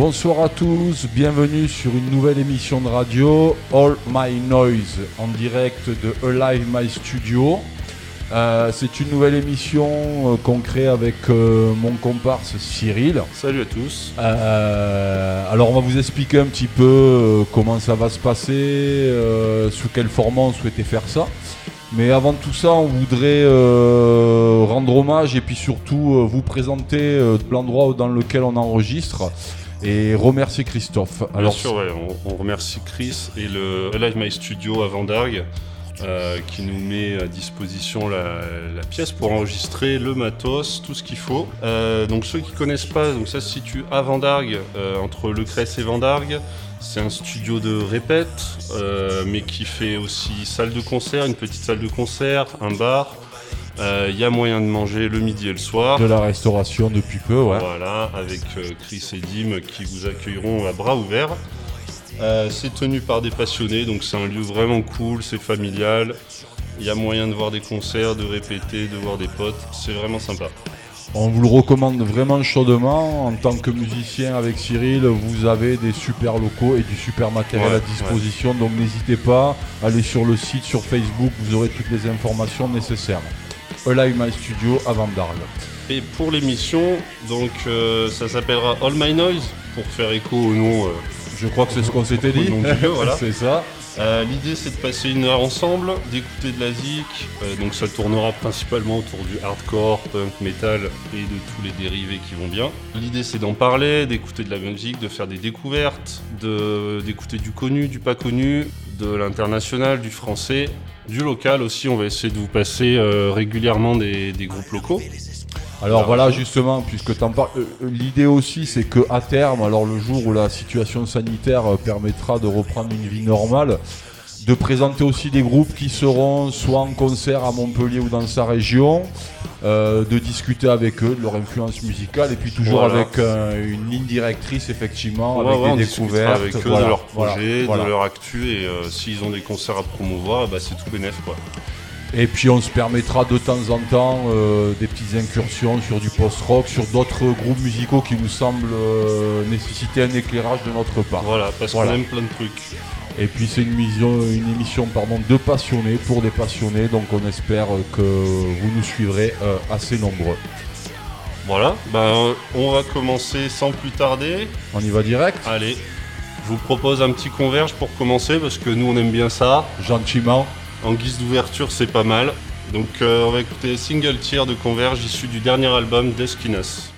Bonsoir à tous, bienvenue sur une nouvelle émission de radio All My Noise en direct de Alive My Studio. Euh, c'est une nouvelle émission euh, qu'on crée avec euh, mon comparse Cyril. Salut à tous. alors on va vous expliquer un petit peu comment ça va se passer, sous quel format on souhaitait faire ça. Mais avant tout ça, on voudrait rendre hommage et puis surtout vous présenter l'endroit dans lequel on enregistre et remercier Christophe. Alors, Bien sûr, on, remercie Chris et le Live My Studio à Vendargue euh, qui nous met à disposition la, pièce pour enregistrer le matos, tout ce qu'il faut. Euh, donc ceux qui connaissent pas, donc ça se situe à Vendargue, euh, entre Le Cresse et Vendargue. C'est un studio de répète, mais qui fait aussi salle de concert, une petite salle de concert, un bar. Il y a moyen de manger le midi et le soir. De la restauration depuis peu, ouais. Voilà, avec Chris et Dim qui vous accueilleront à bras ouverts. Euh, c'est tenu par des passionnés, donc c'est un lieu vraiment cool, c'est familial. Il y a moyen de voir des concerts, de répéter, de voir des potes. C'est vraiment sympa. On vous le recommande vraiment chaudement. En tant que musicien avec Cyril, vous avez des super locaux et du super matériel à disposition. Donc n'hésitez pas, allez sur le site, sur Facebook, vous aurez toutes les informations nécessaires. Alive My Studio à Vandarle. Et pour l'émission, donc euh, ça s'appellera All My Noise pour faire écho au nom. Euh, je crois que c'est ce qu'on s'était dit. voilà. c'est ça. Euh, l'idée c'est de passer une heure ensemble, d'écouter de la zik, euh, donc ça tournera principalement autour du hardcore, punk, metal et de tous les dérivés qui vont bien. L'idée c'est d'en parler, d'écouter de la musique, de faire des découvertes, d'écouter du connu, du pas connu, de l'international, du français, du local aussi. On va essayer de vous passer euh, régulièrement des groupes locaux. Alors voilà justement, puisque tu en parles, euh, euh, l'idée aussi c'est que à terme, alors le jour où la situation sanitaire euh, permettra de reprendre une vie normale, de présenter aussi des groupes qui seront soit en concert à Montpellier ou dans sa région, de discuter avec eux de leur influence musicale et puis toujours avec une ligne directrice effectivement, avec des découvertes, avec eux de leur projet, de leur actu et s'ils ont des concerts à promouvoir, bah, c'est tout bénef quoi. Et puis on se permettra de temps en temps euh, des petites incursions sur du post-rock, sur d'autres groupes musicaux qui nous semblent euh, nécessiter un éclairage de notre part. Voilà, parce qu'on aime plein de trucs. Et puis c'est une, une émission pardon, de passionnés pour des passionnés, donc on espère que vous nous suivrez euh, assez nombreux. Voilà, ben, on va commencer sans plus tarder. On y va direct? Allez, je vous propose un petit converge pour commencer parce que nous on aime bien ça. Gentiment. En guise d'ouverture, c'est pas mal. Donc euh, on va écouter Single Tier de Converge issu du dernier album Deskinas.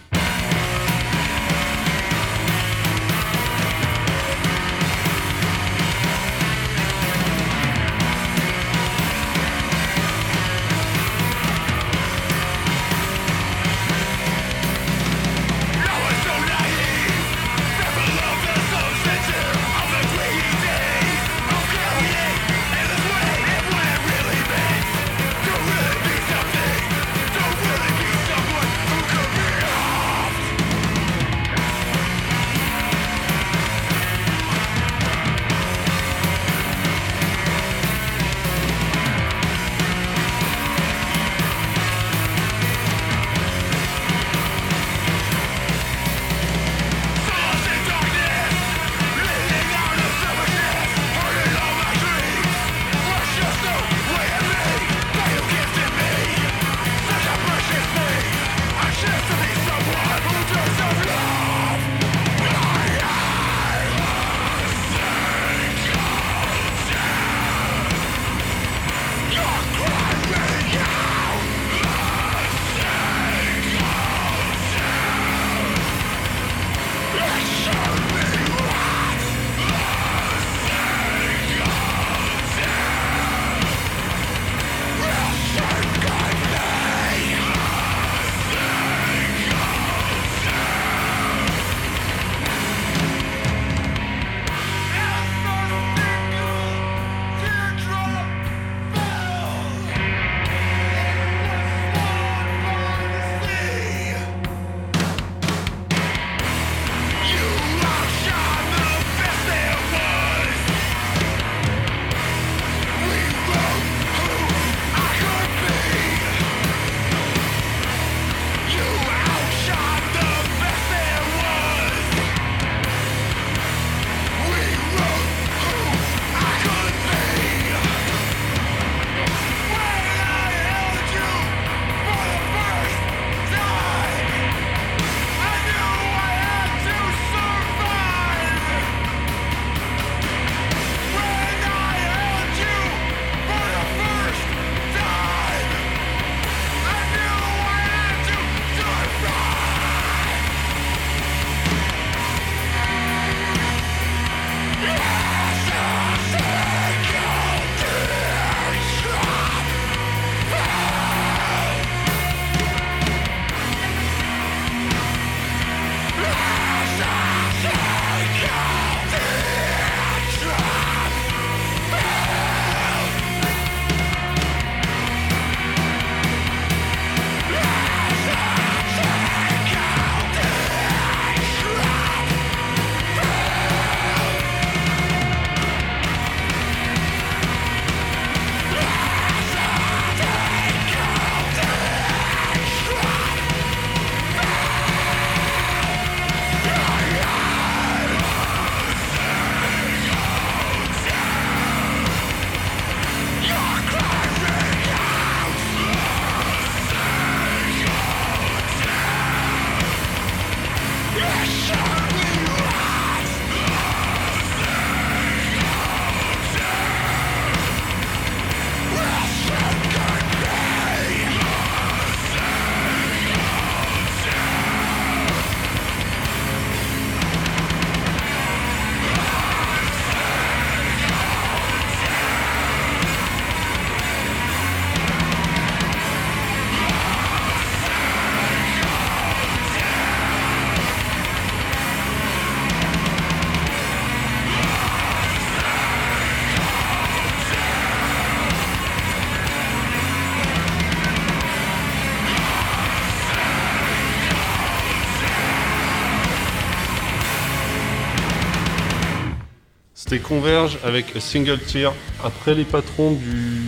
C'était Converge avec Single Tier. Après les patrons du,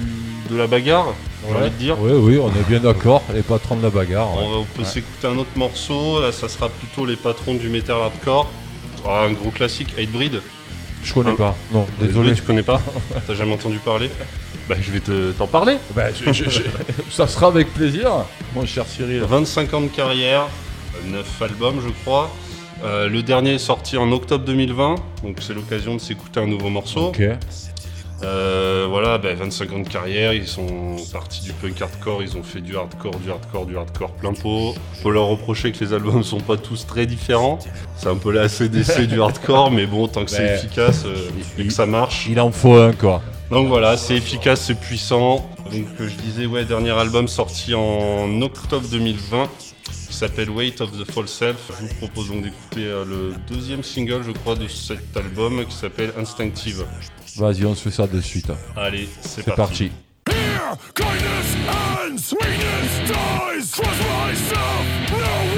de la bagarre, j'ai envie de dire. Oui, oui, on est bien d'accord, les patrons de la bagarre. On, peut s'écouter un autre morceau. Là, ça sera plutôt les patrons du metal hardcore. Ah, un gros classique, Hatebreed. Je connais Hein pas, non, désolé. tu connais pas T'as jamais entendu parler Bah, je vais te- t'en parler. Je- je- je- ça sera avec plaisir, mon cher Cyril. 25 ans de carrière, 9 albums je crois. Euh, le dernier est sorti en octobre 2020, donc c'est l'occasion de s'écouter un nouveau morceau. Ok. Euh, voilà, ben, 25 ans de carrière, ils sont partis du punk hardcore, ils ont fait du hardcore, du hardcore, du hardcore plein pot. Faut leur reprocher que les albums sont pas tous très différents. C'est un peu la ACDC du hardcore, mais bon, tant que c'est Ben, efficace euh, et que ça marche. Il en faut un, quoi. Donc voilà, c'est efficace, c'est puissant. Donc je disais, ouais, dernier album sorti en octobre 2020 qui s'appelle Weight of the False Self. Je vous propose donc d'écouter euh, le deuxième single, je crois, de cet album qui s'appelle Instinctive. Vas-y, on se fait ça de suite. Allez, c'est C'est parti. parti. Here, kindness and sweetness dies. Trust myself, no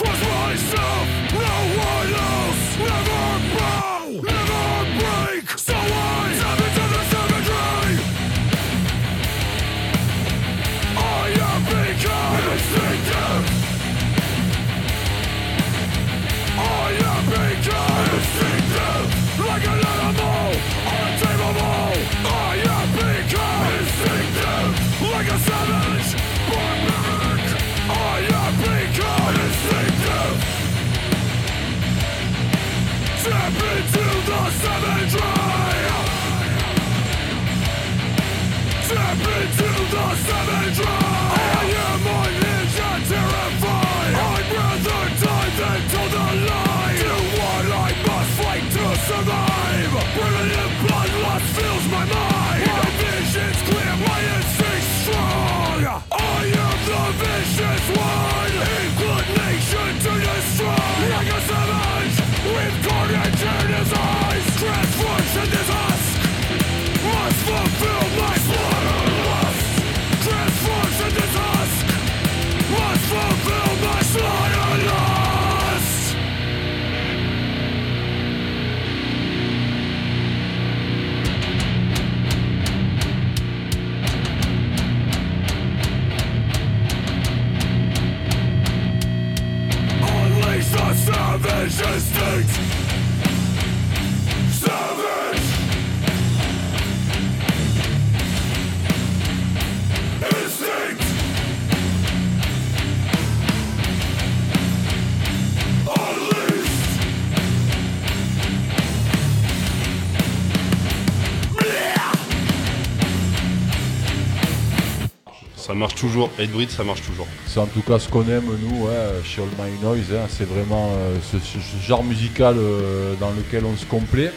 dies. Trust myself, marche toujours, Hatebreed, ça marche toujours. C'est en tout cas ce qu'on aime, nous, ouais, chez All My Noise. hein. C'est vraiment euh, ce, genre musical euh, dans lequel on se complaît.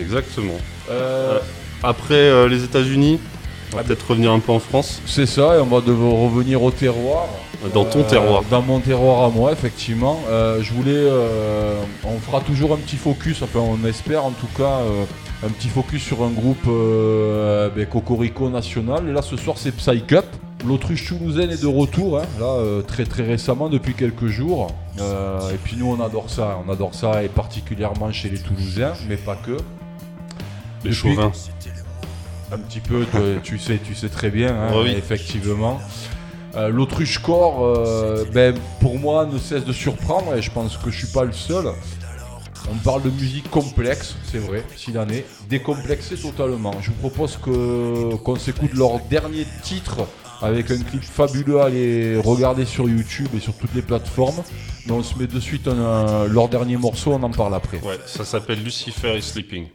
Exactement. Euh, Après les États-Unis, on va peut-être revenir un peu en France. C'est ça, et on va devoir revenir au terroir. Dans ton terroir. Dans mon terroir à moi, effectivement. Je voulais. on fera toujours un petit focus, enfin, on espère en tout cas, un petit focus sur un groupe euh, ben, Cocorico national. Et là, ce soir, c'est Psych Up. L'autruche toulousaine est de retour, hein, là, euh, très très récemment, depuis quelques jours. Euh, et puis nous, on adore ça. On adore ça, et particulièrement chez les Toulousains, mais pas que. Les Depuis- chauvins. Un petit peu, tu sais, tu sais très bien, hein, oui. effectivement. Euh, L'autruche corps, ben, pour moi, ne cesse de surprendre et je pense que je suis pas le seul. On parle de musique complexe, c'est vrai, s'il en est, décomplexée totalement. Je vous propose que qu'on s'écoute leur dernier titre avec un clip fabuleux à aller regarder sur YouTube et sur toutes les plateformes. Mais on se met de suite leur dernier morceau, on en parle après. Ouais, ça s'appelle Lucifer is Sleeping.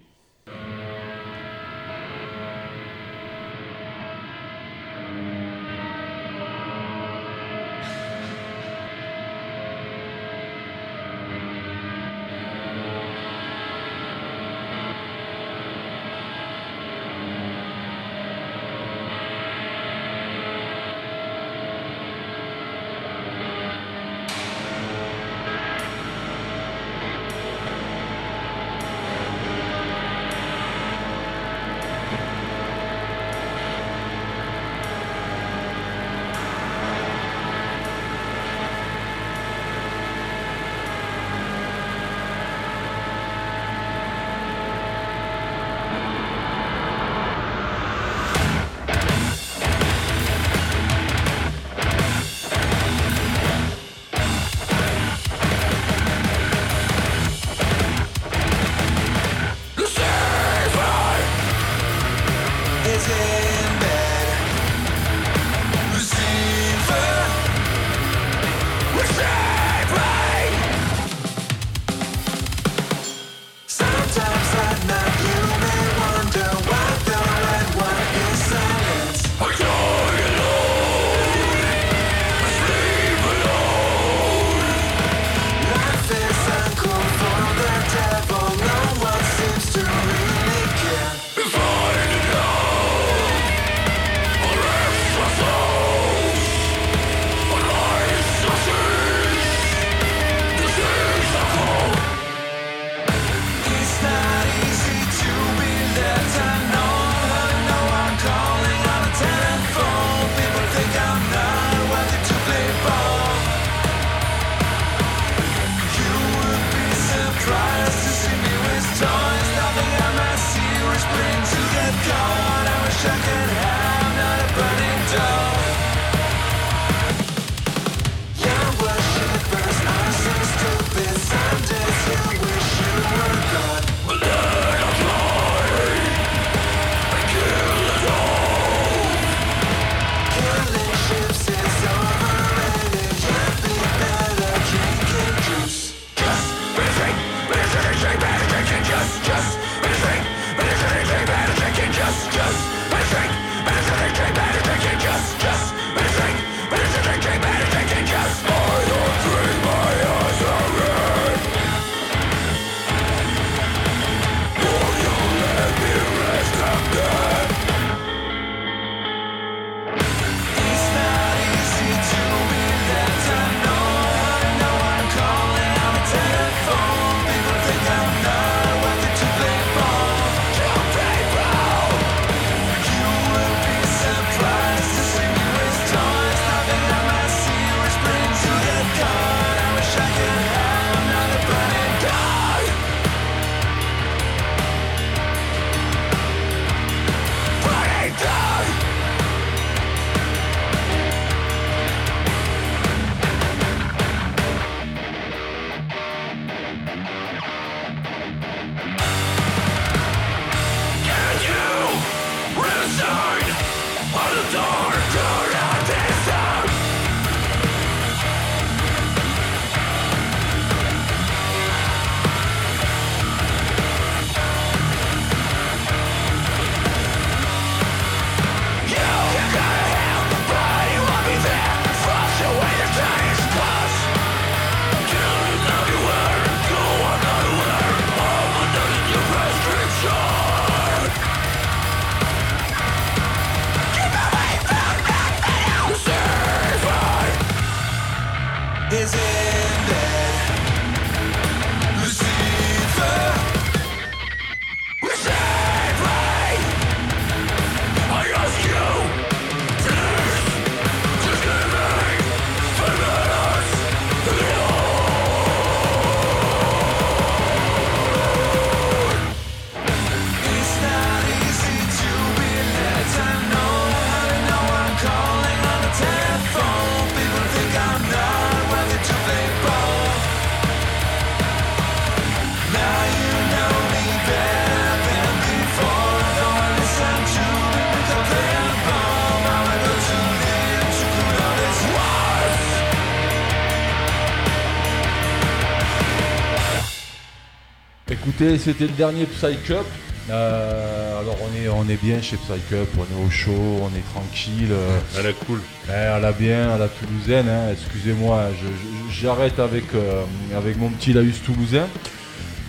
C'était le dernier Psych Up. Euh, alors on est, on est bien chez Psych Up, on est au chaud, on est tranquille. À la cool. eh, à la bien, à la toulousaine, hein, excusez-moi, je- je- j'arrête avec, euh, avec mon petit Laus toulousain.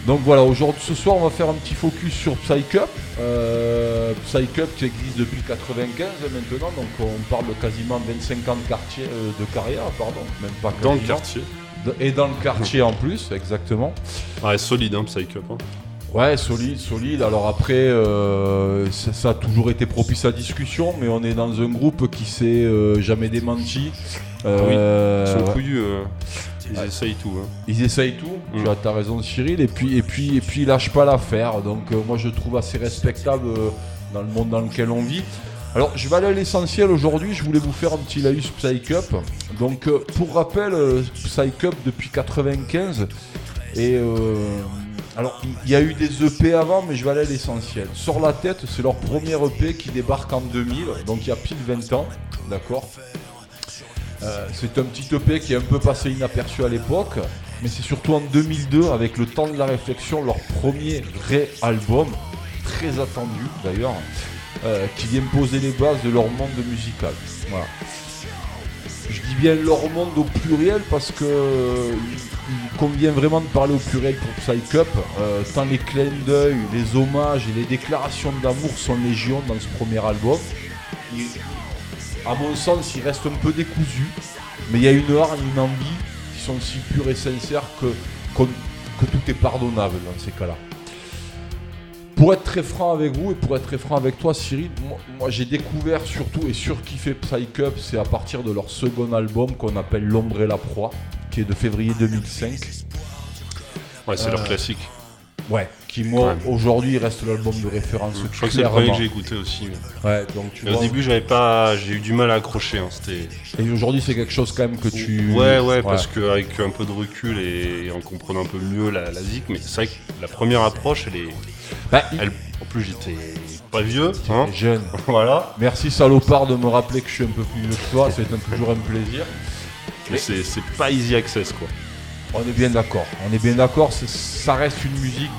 Donc voilà, aujourd'hui, ce soir, on va faire un petit focus sur Psych Up. Euh, Psych Up qui existe depuis 95 maintenant, donc on parle de quasiment 25 ans de, quartier, euh, de carrière, pardon, même pas Dans le quartier. Et dans le quartier en plus, exactement. Ouais, solide, hein, Up. hein. Ouais, solide, solide. Alors après, euh, ça, ça a toujours été propice à discussion, mais on est dans un groupe qui s'est euh, jamais démenti. Euh, Ils sont couillus. euh, ils Ouais. essayent tout. hein. Ils essayent tout. Tu as ta raison, Cyril. Et puis, et puis, et puis, ils lâchent pas l'affaire. Donc, moi, je trouve assez respectable dans le monde dans lequel on vit. Alors, je vais aller à l'essentiel aujourd'hui. Je voulais vous faire un petit laïus Psych Up. Donc, euh, pour rappel, euh, Psych Up depuis 95. Et euh, alors, il y a eu des EP avant, mais je vais aller à l'essentiel. Sur la tête, c'est leur premier EP qui débarque en 2000, donc il y a pile 20 ans, d'accord? Euh, C'est un petit EP qui est un peu passé inaperçu à l'époque, mais c'est surtout en 2002, avec le temps de la réflexion, leur premier vrai album, très attendu d'ailleurs, euh, qui vient poser les bases de leur monde musical. Voilà. Je dis bien leur monde au pluriel parce que euh, il convient vraiment de parler au pluriel pour Psych Up, euh, tant les clins d'œil, les hommages et les déclarations d'amour sont légion dans ce premier album. Il- à mon sens, il reste un peu décousu, mais il y a une hargne, une envie qui sont si pures et sincères que tout est pardonnable dans ces cas-là. Pour être très franc avec vous et pour être très franc avec toi, Cyril, moi, moi, j'ai découvert surtout et surkiffé Psych Up, c'est à partir de leur second album qu'on appelle L'ombre et la proie, qui est de février 2005. Ouais, c'est Euh, leur classique. Ouais. Qui, moi, Ouais. aujourd'hui, reste l'album de référence. Je crois que c'est le premier que j'ai écouté aussi. mais- Ouais, donc tu Mais au vois. début, j'avais pas, j'ai eu du mal à accrocher. hein, C'était. Et aujourd'hui, c'est quelque chose quand même que tu. Ouais, ouais, parce qu'avec un peu de recul et en comprenant un peu mieux la, la zik, mais c'est vrai que la première approche, elle est. Bah, Elle, en plus, j'étais pas vieux, hein. jeune. Voilà. Merci salopard de me rappeler que je suis un peu plus vieux que toi, c'est un- toujours un plaisir. Mais c'est c'est pas easy access, quoi. On est bien d'accord, on est bien d'accord, ça reste une musique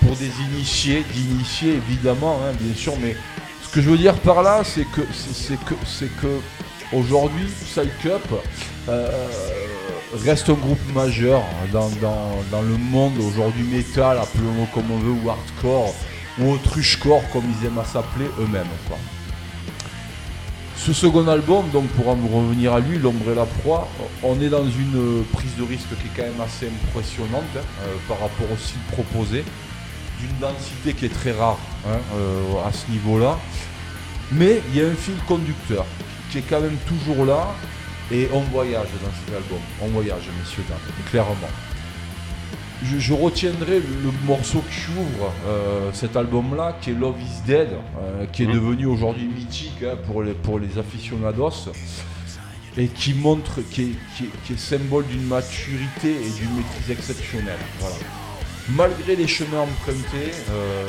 pour des initiés, d'initiés évidemment, hein, bien sûr, mais ce que je veux dire par là, c'est que c'est que c'est que euh, reste un groupe majeur dans, le monde aujourd'hui métal, appelons-le comme on veut, ou hardcore, ou autruchecore comme ils aiment à s'appeler eux-mêmes. Ce second album, donc pour en revenir à lui, L'ombre et la proie, on est dans une prise de risque qui est quand même assez impressionnante hein, euh, par rapport au style proposé, d'une densité qui est très rare hein, euh, à ce niveau-là. Mais il y a un fil conducteur qui est quand même toujours là et on voyage dans cet album. On voyage, messieurs, dames, clairement. Je, je retiendrai le, le morceau qui ouvre euh, cet album-là, qui est Love is Dead, euh, qui est Mhm. devenu aujourd'hui mythique hein, pour, les, pour les aficionados, et qui montre, qui est, qui est- qui est symbole d'une maturité et d'une maîtrise exceptionnelle. Voilà. Malgré les chemins empruntés, euh,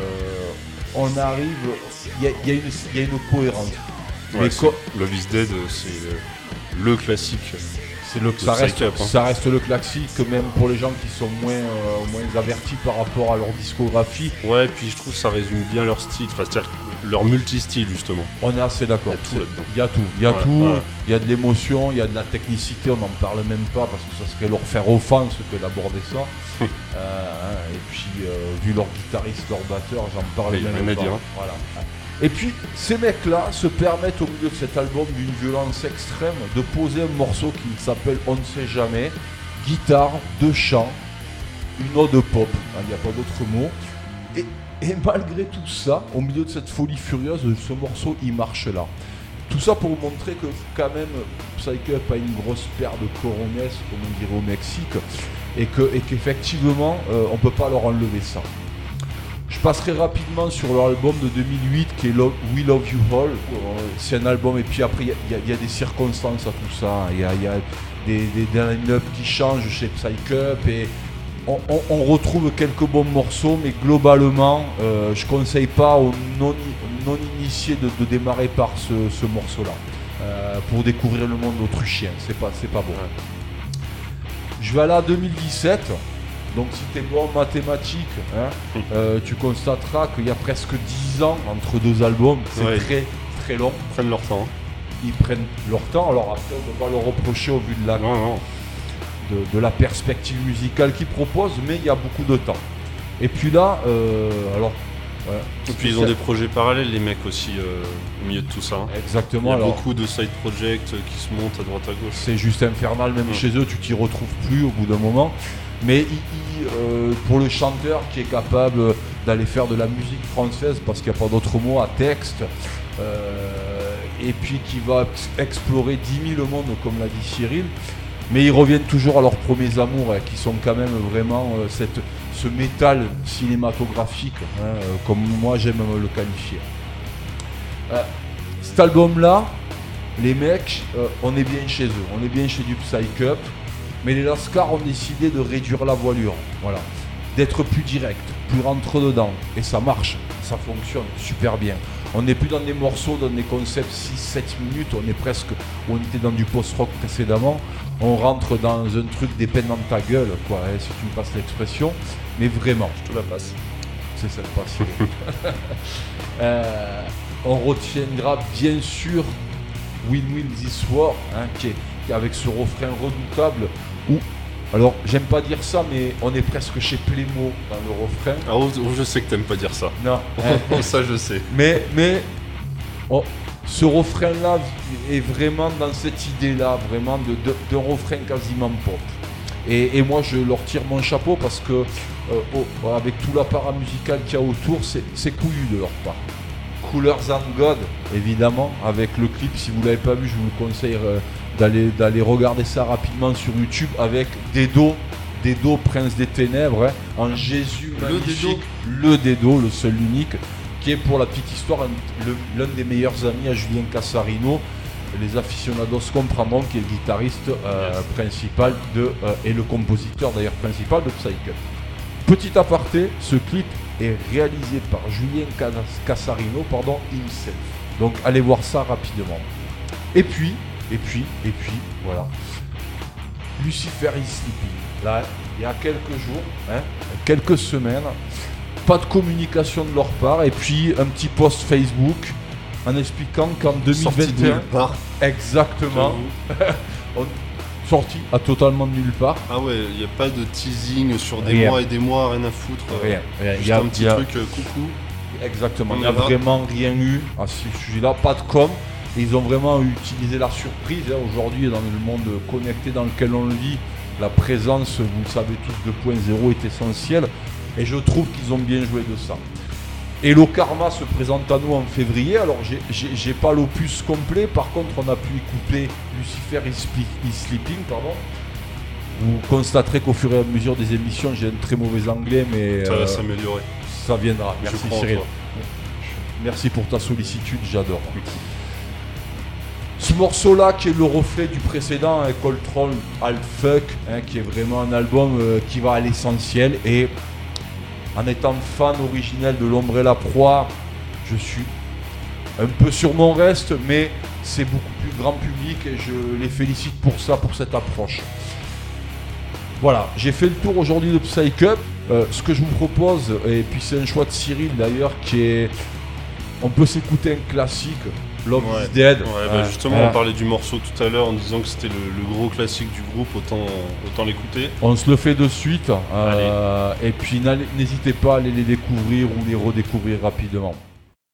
on arrive, il y y a une- il y a une cohérence. Ouais, co- Love is Dead, c'est le classique. C'est le, ça, reste, Up, hein. ça reste le classique, même pour les gens qui sont moins, euh, moins avertis par rapport à leur discographie. Ouais, puis je trouve que ça résume bien leur style, enfin, c'est-à-dire leur multi-style, justement. On est assez d'accord. Il y a tout. Il y a tout, il y a Ouais, tout. ouais. Il y a de l'émotion, il y a de la technicité. On n'en parle même pas parce que ça serait leur faire offense que d'aborder ça. Euh, et puis, euh, vu leur guitariste, leur batteur, j'en parle même rien à pas. dire, hein. Voilà. Et puis, ces mecs-là se permettent au milieu de cet album d'une violence extrême de poser un morceau qui s'appelle On ne sait jamais, guitare, deux chants, une ode pop, hein, il n'y a pas d'autre mot. Et, malgré tout ça, au milieu de cette folie furieuse, ce morceau il marche là. Tout ça pour vous montrer que quand même Psych Up a une grosse paire de coronesses, comme on dirait au Mexique, et que et qu'effectivement euh, on peut pas leur enlever ça. Je passerai rapidement sur leur album de 2008 qui est We Love You All. C'est un album et puis après il y a- y, y des circonstances à tout ça. Il y a, il y a des, des, line-up qui changent chez Psych Up et on, on- on retrouve quelques bons morceaux, mais globalement, euh, je conseille pas aux non, non initiés de, de démarrer par ce, ce morceau-là euh, pour découvrir le monde autrichien. C'est pas, c'est pas bon. Je vais aller à 2017. Donc si tu es bon en mathématiques, hein, euh, tu constateras qu'il y a presque 10 ans entre deux albums. C'est Ouais. très très long. Ils prennent leur temps. Ils prennent leur temps. Alors après, on ne peut pas leur reprocher au vu de la, Non, non. de, de la perspective musicale qu'ils proposent, mais il y a beaucoup de temps. Et puis là, euh, alors... ouais, Et puis ils ont des projets parallèles, les mecs aussi, euh, au milieu de tout ça. Il y Exactement. a alors, beaucoup de side projects qui se montent à droite à gauche. C'est juste infernal, même chez eux, tu t'y retrouves plus au bout d'un moment. Mais euh, pour le chanteur qui est capable d'aller faire de la musique française, parce qu'il n'y a pas d'autre mot, à texte, euh, et puis qui va ex- explorer 10 000 mondes, comme l'a dit Cyril, mais ils reviennent toujours à leurs premiers amours, hein, qui sont quand même vraiment euh, cette, ce métal cinématographique, hein, comme moi j'aime me le qualifier. Cet album-là, les mecs, on est bien chez eux, on est bien chez du Psych Up, mais les Lascars ont décidé de réduire la voilure, voilà, d'être plus direct, plus rentre dedans, et ça marche, ça fonctionne super bien. On n'est plus dans des morceaux, dans des concepts 6-7 minutes, on est presque, on était dans du post-rock précédemment, on rentre dans un truc des peines dans ta gueule, quoi, hein, si tu me passes l'expression, mais vraiment. Je te la passe. C'est sympa, Cyril. Euh, on retiendra bien sûr Win Win This War, hein, qui est, qui est avec ce refrain redoutable où, alors j'aime pas dire ça, mais on est presque chez Plémo dans le refrain. Ah, oh, oh, je sais que t'aimes pas dire ça. Non, Oh, ça, je sais. mais, mais oh, ce refrain-là est vraiment dans cette idée-là, vraiment de- de- d'un refrain quasiment pop. Et, et moi, je leur tire mon chapeau parce que, euh, oh, avec tout l'apparat musical qu'il y a autour, c'est couillu de leur part. Coolers and God, évidemment, avec le clip. Si vous l'avez pas vu, je vous conseille euh, d'aller d'aller regarder ça rapidement sur YouTube avec Dedo, Dedo, Prince des Ténèbres, hein, en Jésus Le magnifique, le Dedo, le seul unique, qui est pour la petite histoire l'un des meilleurs amis à Julien Cassarino. Les aficionados comprendront qui est le guitariste euh, Yes. principal de, euh, et le compositeur d'ailleurs principal de Psych Up. Petit aparté, ce clip est réalisé par Julien Cas- Cassarino pardon, himself. Donc allez voir ça rapidement. Et puis, et puis, et puis, voilà. Lucifer is Sleeping. Là, il y a quelques jours, hein, quelques semaines, pas de communication de leur part, et puis un petit post Facebook en expliquant qu'en Sorti de 2021, nulle part. exactement, j'avoue. sorti à totalement nulle part. Ah ouais, il n'y a pas de teasing sur des Rien. mois et des mois, rien à foutre. Rien, rien. Juste Il y a- un petit il y a- truc euh, coucou. Exactement, On il n'y a vraiment rien eu à ce sujet-là, pas de com. Et ils ont vraiment utilisé la surprise. hein. Aujourd'hui, dans le monde connecté dans lequel on vit, la présence, vous le savez tous, 2.0 est essentielle. Et je trouve qu'ils ont bien joué de ça. Et le Karma se présente à nous en février. Alors, j'ai- pas l'opus complet. Par contre, on a pu écouter Lucifer is, Sleeping. Pardon. Vous constaterez qu'au fur et à mesure des émissions, j'ai un très mauvais anglais, mais Ça euh, va s'améliorer. ça viendra. Merci Cyril. Merci pour ta sollicitude, j'adore. Ce morceau-là, qui est le reflet du précédent, hein, Coltrane Alt Fuck, hein, qui est vraiment un album euh, qui va à l'essentiel. Et en étant fan originel de l'ombre et la proie, je suis un peu sur mon reste, mais c'est beaucoup plus grand public et je les félicite pour ça, pour cette approche. Voilà, j'ai fait le tour aujourd'hui de Psych Up. Euh, ce que je vous propose, et puis c'est un choix de Cyril d'ailleurs, qui est. On peut s'écouter un classique, Love Ouais. is Dead. Ouais, bah justement, euh, on parlait du morceau tout à l'heure en disant que c'était le, le gros classique du groupe, autant, autant l'écouter. on se le fait de suite. euh, et puis n'hésitez pas à aller les découvrir ou les redécouvrir rapidement.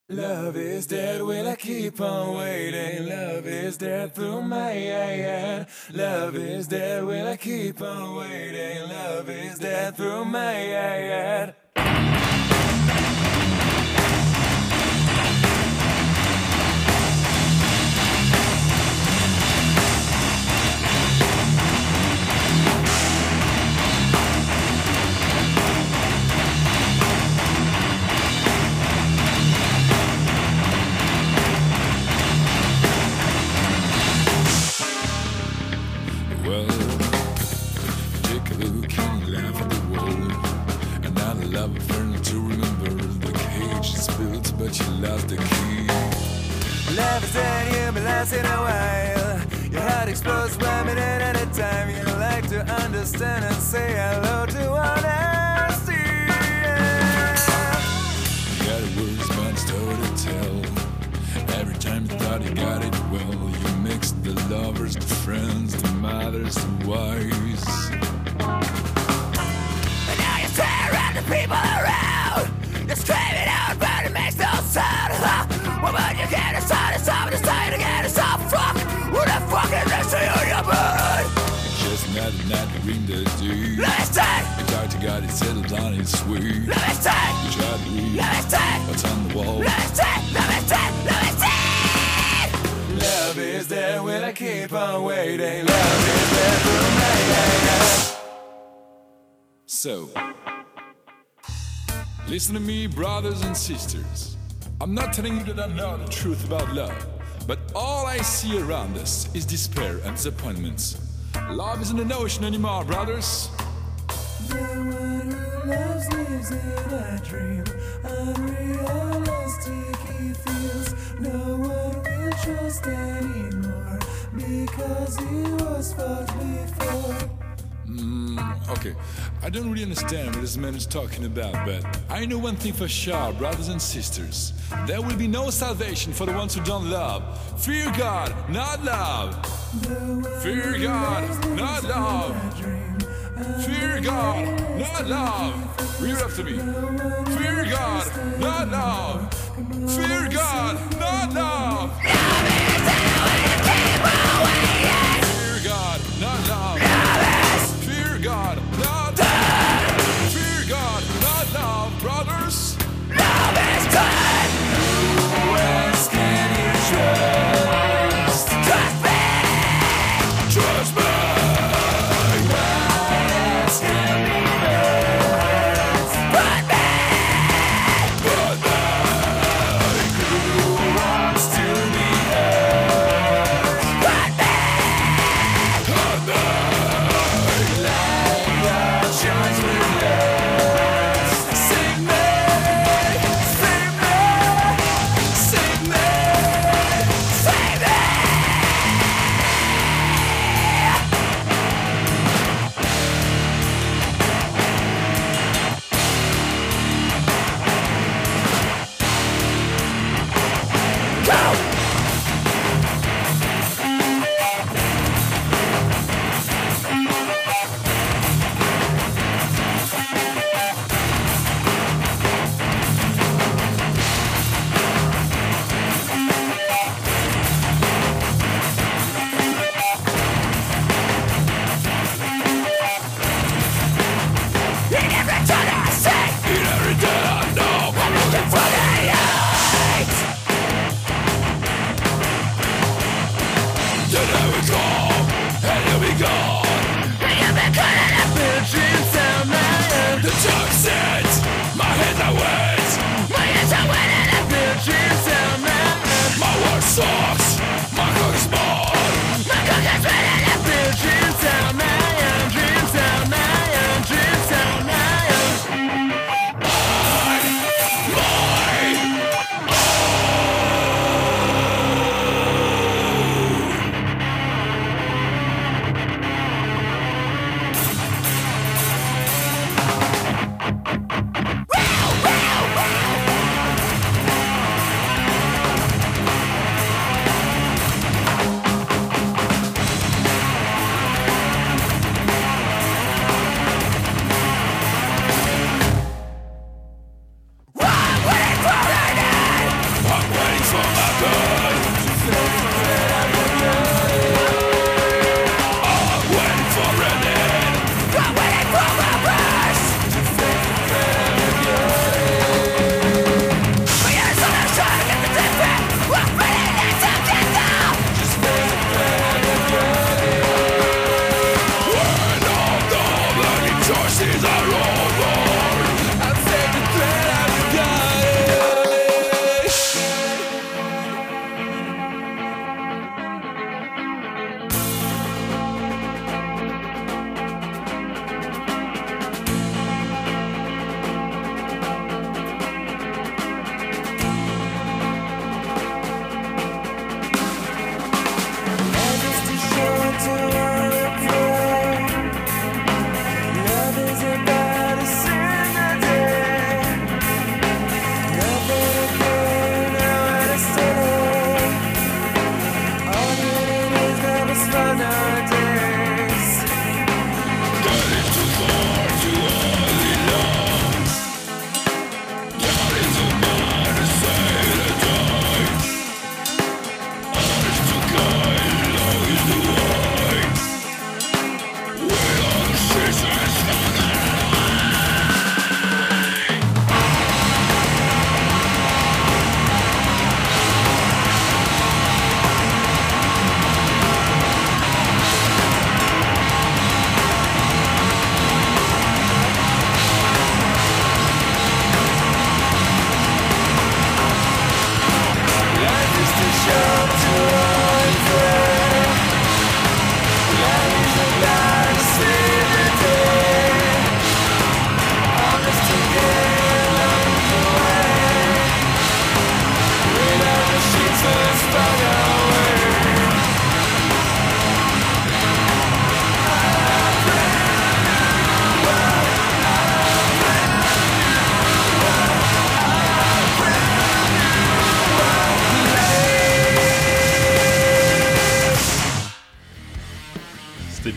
Love is dead, will I keep on waiting? Love is dead through my head. Love is dead, will I keep on waiting? Love is dead through my head. But you lost the key. Love is dead, been lost in a while. Your heart explodes one minute at a time. You like to to understand and say hello to honesty. Yeah. got a words man's story to tell. Every time you thought you got it well, you mixed the lovers, the friends, the mothers, the wives. And now you stare at the people around. It sound. Huh? When you inside, it's time to stay together. So fuck, who the fuck is this to you, your bird? Just not not ring the dude. Let me stay, You thought you got it settled down, it's sweet. let me stay, You tried to read let me stay, what's on the wall. let me stay, let me stay, let me stay. Love is there, will I keep on waiting? Love is there for me. So, listen to me, brothers and sisters. I'm not telling you that I know the truth about love, but all I see around us is despair and disappointments. Love isn't an ocean anymore, brothers. The one who loves lives in a dream. Unrealistic he feels. No one will trust anymore because he was fucked before. Okay, I don't really understand what this man is talking about, but I know one thing for sure, brothers and sisters. There will be no salvation for the ones who don't love. Fear God, not love. Fear God, not love. Fear God, not love. Read after me. Fear God, not love. Fear God, not love.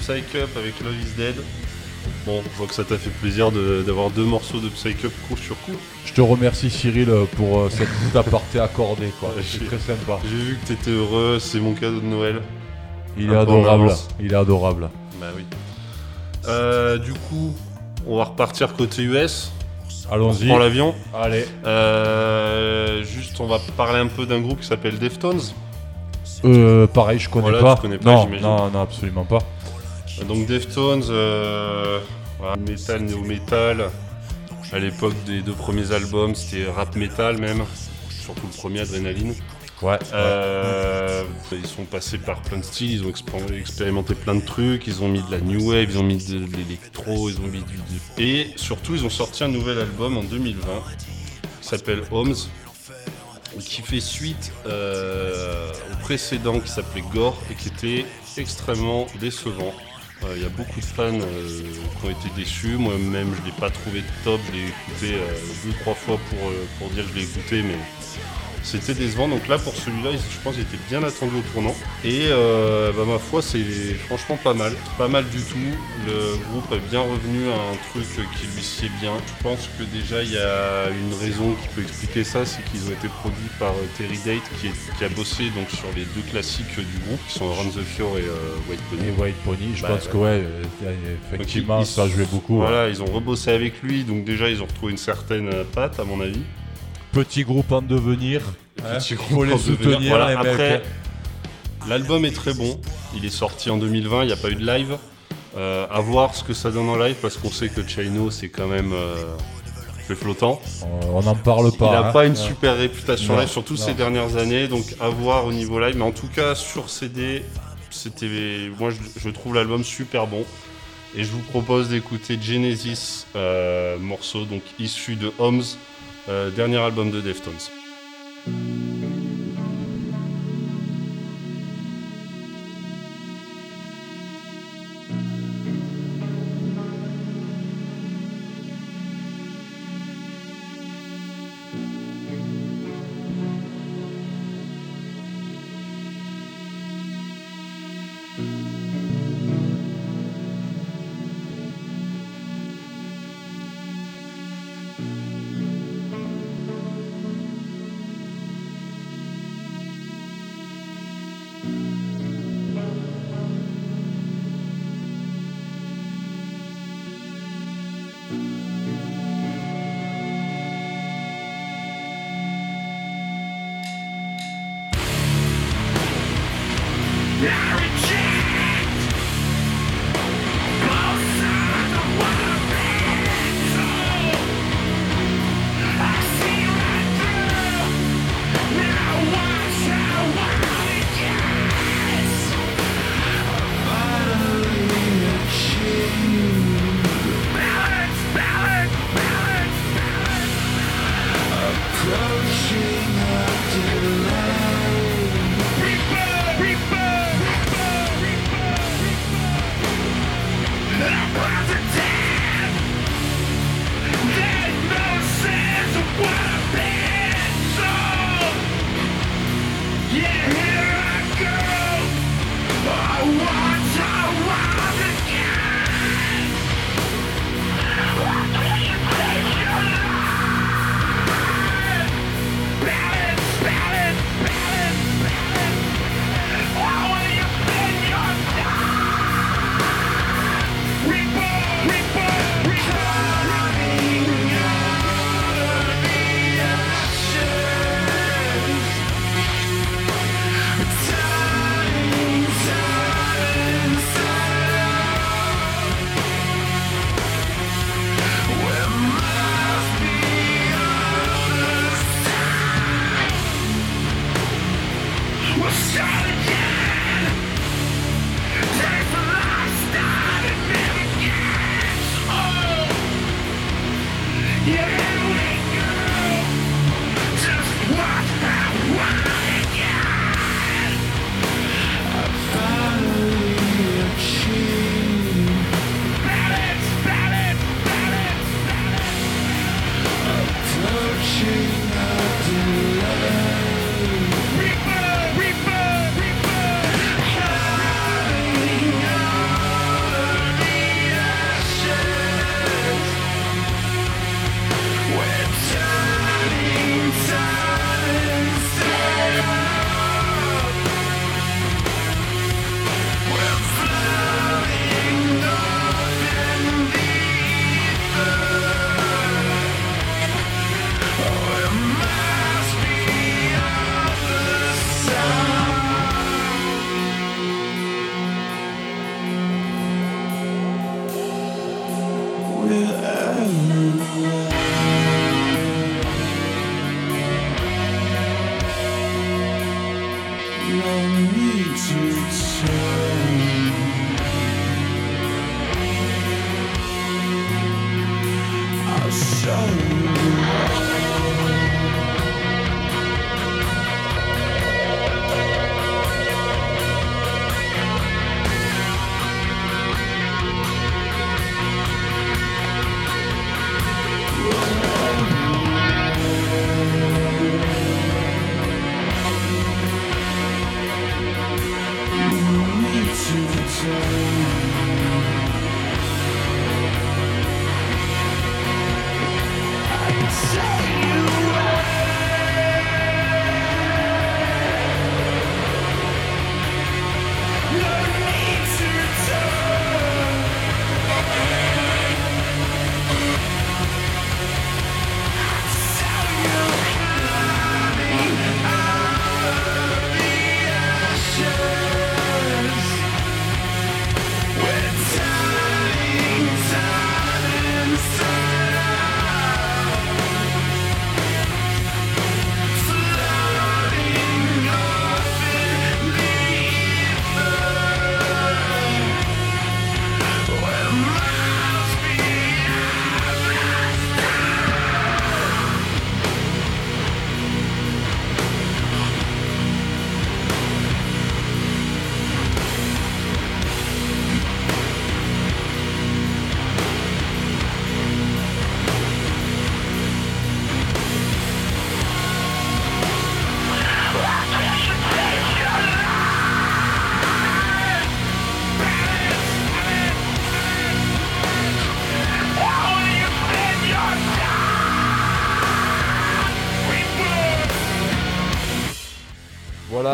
Psych Up avec Love is Dead. Bon, je vois que ça t'a fait plaisir de- d'avoir deux morceaux de Psych Up coup sur coup. Je te remercie Cyril pour euh, cette petite aparté accordée quoi. Ouais, C'est très sympa. J'ai vu que t'étais heureux, c'est mon cadeau de Noël. Il est adorable. Il est adorable. Bah oui. Euh, du coup, on va repartir côté US. On Allons-y. prend l'avion. Allez. Euh, juste, on va parler un peu d'un groupe qui s'appelle Deftones. Euh, pareil, je connais Voilà, pas. tu connais pas, non, j'imagine. non, non, absolument pas. Donc Deftones, euh, voilà, metal, néo-metal. À l'époque des deux premiers albums, c'était rap metal même. Surtout le premier, Adrenaline. Ouais. Euh, ils sont passés par plein de styles, ils ont expérimenté plein de trucs, ils ont mis de la new wave, ils ont mis de, de l'électro, ils ont mis du, du- Et surtout, ils ont sorti un nouvel album en 2020 qui s'appelle Homes, qui fait suite euh, au précédent qui s'appelait Gore et qui était extrêmement décevant. Euh, Il y a beaucoup de fans euh, qui ont été déçus. Moi-même, je ne l'ai pas trouvé top. Je l'ai écouté euh, deux, trois fois pour, pour dire que je l'ai écouté, mais c'était décevant. Donc là, pour celui-là, il- je pense qu'il était bien attendu au tournant. Et euh, bah, ma foi, c'est franchement pas mal. Pas mal du tout. Le groupe est bien revenu à un truc qui lui sied bien. Je pense que déjà, il y a une raison qui peut expliquer ça, c'est qu'ils ont été produits par euh, Terry Date, qui, est- qui a bossé donc, sur les deux classiques du groupe, qui sont Run the Fjord et euh, White Pony. Et White Pony, je Bah, pense que ouais, effectivement, Donc, ils- ça a joué beaucoup. ouais. Voilà, ils ont rebossé avec lui, donc déjà, ils ont retrouvé une certaine patte, à mon avis. Petit groupe en devenir. hein, Petit faut groupe les soutenir, Voilà, les mecs. Après, l'album est très bon. Il est sorti en 2020, il n'y a pas eu de live. Euh, à voir ce que ça donne en live parce qu'on sait que Chino c'est quand même euh, fait flottant. On n'en parle pas. il n'a hein. pas une Ouais. super réputation Non, live, surtout non. ces dernières années, donc à voir au niveau live. Mais en tout cas, sur CD, c'était, moi je, je trouve l'album super bon. Et je vous propose d'écouter Genesis, euh, morceau donc issu de Homes, euh, dernier album de Deftones.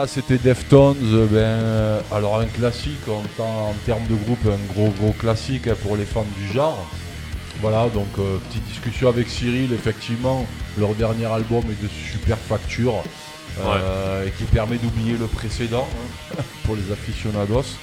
Voilà, c'était Deftones. Ben, euh, alors un classique en, termes de groupe, un gros gros classique hein, pour les fans du genre. Voilà, donc euh, petite discussion avec Cyril. Effectivement, leur dernier album est de super facture euh, et qui permet d'oublier le précédent hein, pour les aficionados.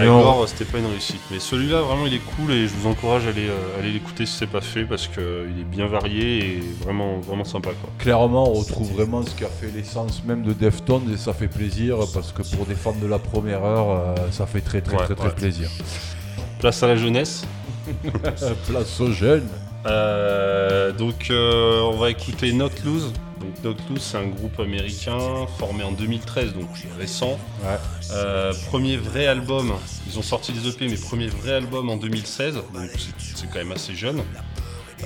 Mais on- Gore, c'était pas une réussite. Mais celui-là, vraiment, il est cool et je vous encourage à aller, euh, aller l'écouter si c'est pas fait parce qu'il est bien varié et vraiment, vraiment sympa. Quoi. Clairement, on retrouve vraiment ce qui a fait l'essence même de Deftones et ça fait plaisir parce que pour des fans de la première heure, euh, ça fait très très Ouais, très très ouais. plaisir. Place à la jeunesse. Place aux jeunes. Euh, donc, euh, on va écouter Not Lose. Donc, Lose, c'est un groupe américain formé en 2013, donc récent. Ouais. Euh, premier vrai album, ils ont sorti des EP, mais premier vrai album en 2016, donc c'est- quand même assez jeune.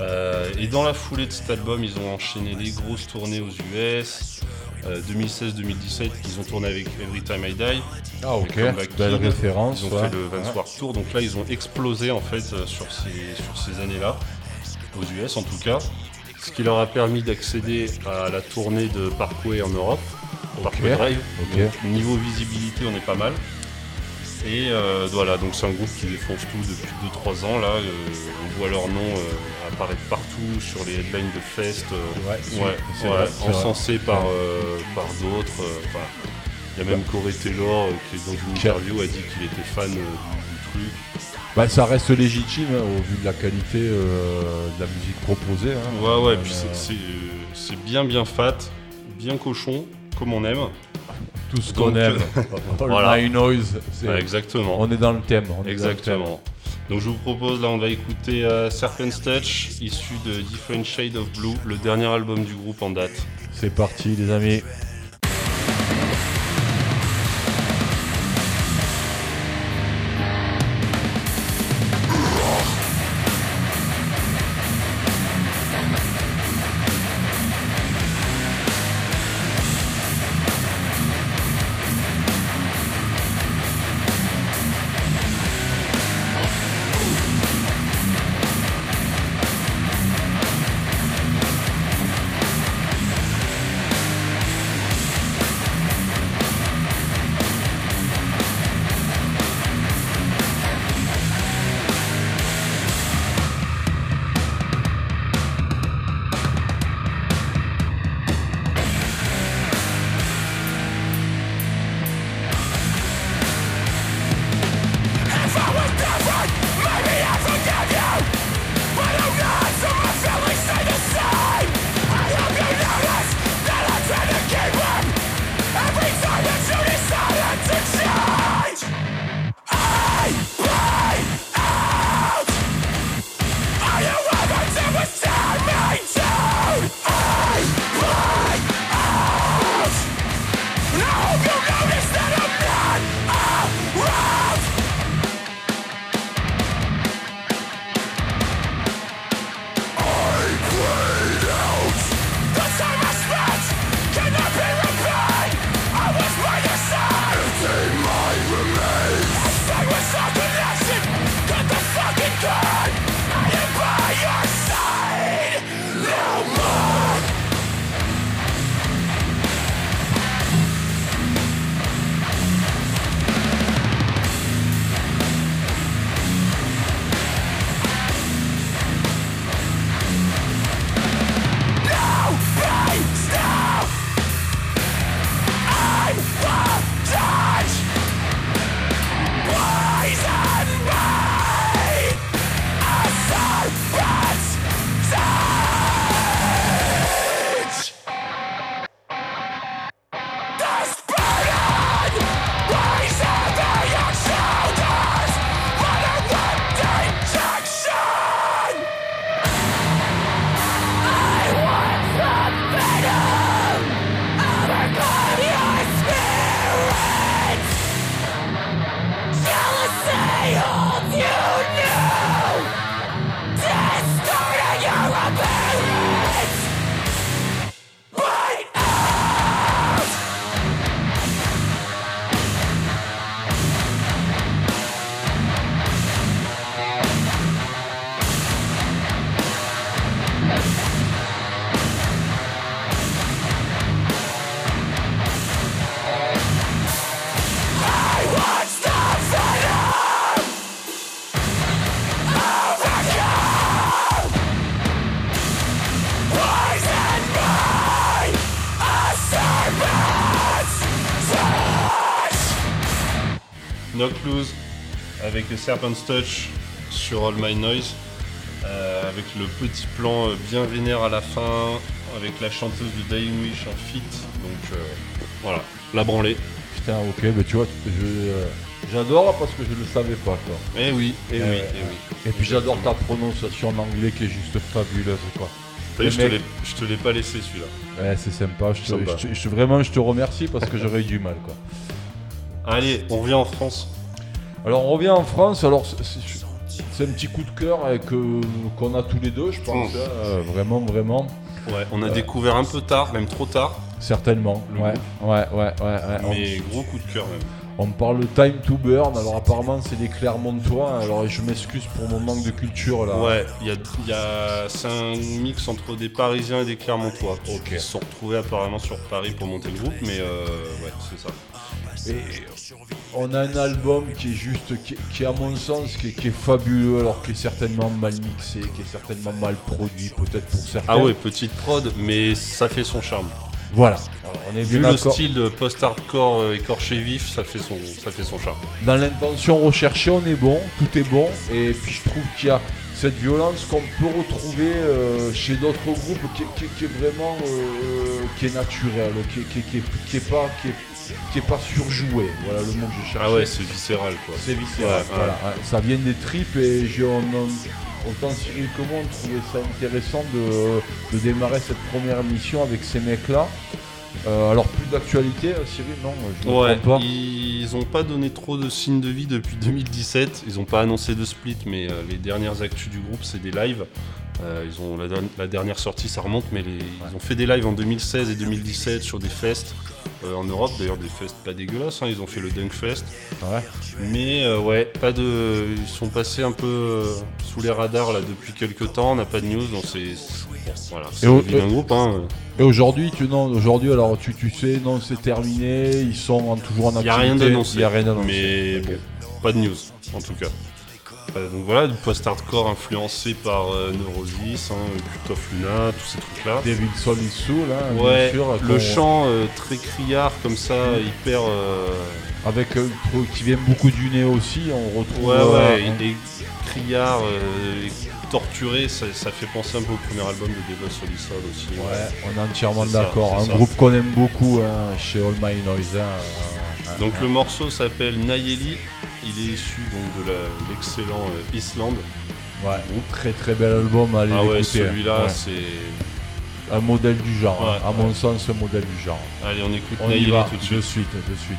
Euh, et dans la foulée de cet album, ils ont enchaîné des grosses tournées aux US. Euh, 2016-2017, ils ont tourné avec Every Time I Die. Ah ok, belle référence. Ils ont ouais. fait le Vans. Warped Tour, donc là ils ont explosé en fait euh, sur ces, sur ces années-là, aux US en tout cas, ce qui leur a permis d'accéder à la tournée de Parkway en Europe, Parkway Drive. Donc, niveau visibilité, on est pas mal. Et euh, voilà, donc c'est un groupe qui défonce tout depuis 2-3 ans. Là, Euh, on voit leur nom euh, apparaître partout sur les headlines de fest. Ouais, encensé par, par d'autres. il y a même Corey Taylor qui, dans une interview, a dit qu'il était fan du truc. Bah, ça reste légitime hein, au vu de la qualité euh, de la musique proposée. hein. Ouais, ouais, Euh, puis c'est- c'est euh, c'est bien, bien fat, bien cochon, comme on aime. tout ce qu'on donc, aime. All voilà. My Noise. c'est- Ouais, exactement. On est dans le thème. on est dans le Exactement. Donc je vous propose, là on va écouter euh, Serpent's Touch, issu de Different Shade of Blue, le dernier album du groupe en date. C'est parti les amis. Avec le Serpent's Touch sur All My Noise. euh, avec le petit plan bien vénère à la fin, avec la chanteuse de Dying Wish en feat. Donc euh, voilà, la branlée. Putain, ok, mais tu vois, je, euh, j'adore parce que je ne le savais pas, quoi. Eh oui, eh oui, eh oui. Et puis j'adore ta prononciation en anglais qui est juste fabuleuse, quoi. Vu, je te je te l'ai pas laissé celui-là. Ouais, c'est sympa. Je te, Sympa. je te- je te- vraiment, je te remercie parce que j'aurais eu du mal, quoi. Allez, on revient en France. Alors on revient en France. Alors c'est- un petit coup de cœur euh, que qu'on a tous les deux, je pense. Mm. hein, euh, vraiment, vraiment, Ouais, on a découvert un peu tard, même trop tard, certainement. Le Ouais, ouais, ouais, ouais. ouais. On- mais gros coup de cœur même. On, parle de Time to Burn. Alors apparemment c'est des Clermontois. Alors je m'excuse pour mon manque de culture là. Ouais, il y a, il y a- c'est un mix entre des Parisiens et des Clermontois. Ok. Qui se sont retrouvés apparemment sur Paris pour monter le groupe, mais euh, ouais, c'est ça. Et on a un album qui est juste, qui, qui, à mon sens, qui est, qui est fabuleux, alors qui est certainement mal mixé, qui est certainement mal produit, peut-être pour certains. Ah ouais, petite prod, mais ça fait son charme. Voilà. Alors, on est Vu le style post-hardcore euh, écorché vif, ça fait son, ça fait son charme. Dans l'intention recherchée, on est bon, tout est bon. Et puis je trouve qu'il y a cette violence qu'on peut retrouver euh, chez d'autres groupes qui, qui- qui est vraiment euh, qui est naturelle, qui, qui, qui, qui est pas qui est, qui est pas surjoué. Voilà le mot que je cherchais. Ah ouais, c'est viscéral quoi. C'est viscéral. Ouais, voilà. Ouais, Ça vient des tripes et j'ai on- autant Cyril que moi on trouvait ça intéressant de, de démarrer cette première mission avec ces mecs-là. Euh, alors plus d'actualité, euh, Cyril, non, je Ouais, pas. ils ont pas donné trop de signes de vie depuis 2017. Ils ont pas annoncé de split, mais euh, les dernières actus du groupe, c'est des lives. Euh, ils ont la, derni- la dernière sortie, ça remonte, mais les- ils ont fait des lives en 2016 et 2017 sur des fests euh, en Europe. D'ailleurs, des fests pas dégueulasses. hein. Ils ont fait le Dunk Fest, Ouais. mais euh, ouais, pas de. Ils sont passés un peu sous les radars là depuis quelques temps. On n'a pas de news, donc c'est voilà. Au- d'un groupe. Hein. Et aujourd'hui, tu non, aujourd'hui, alors tu, tu sais, non, c'est terminé, ils sont toujours en Il activité. n'y a rien d'annoncé. Il y a rien d'annoncé. Mais bon, pas de news, en tout cas. Euh, donc voilà, du post-hardcore influencé par euh, Neurosis, hein, Cult of Luna, tous ces trucs-là. Soul, hein, Ouais, bien sûr. le chant euh, très criard comme ça, hyper. euh, Avec qui vient beaucoup du nez aussi, on retrouve. Ouais, ouais, il est criard, torturé, ça, ça fait penser un peu au premier album de Devil Solid aussi. Ouais, on est entièrement d'accord. Un ça. groupe qu'on aime beaucoup hein, chez All My Noise. hein, euh, Donc le morceau s'appelle Nayeli, il est issu donc de l'excellent euh, Island. ouais, très très bel album. Allez Ah ouais, celui-là, Ouais. c'est. un modèle du genre. Ouais, hein. à mon sens, un modèle du genre. Allez, on écoute On y va tout de suite. de suite, de suite.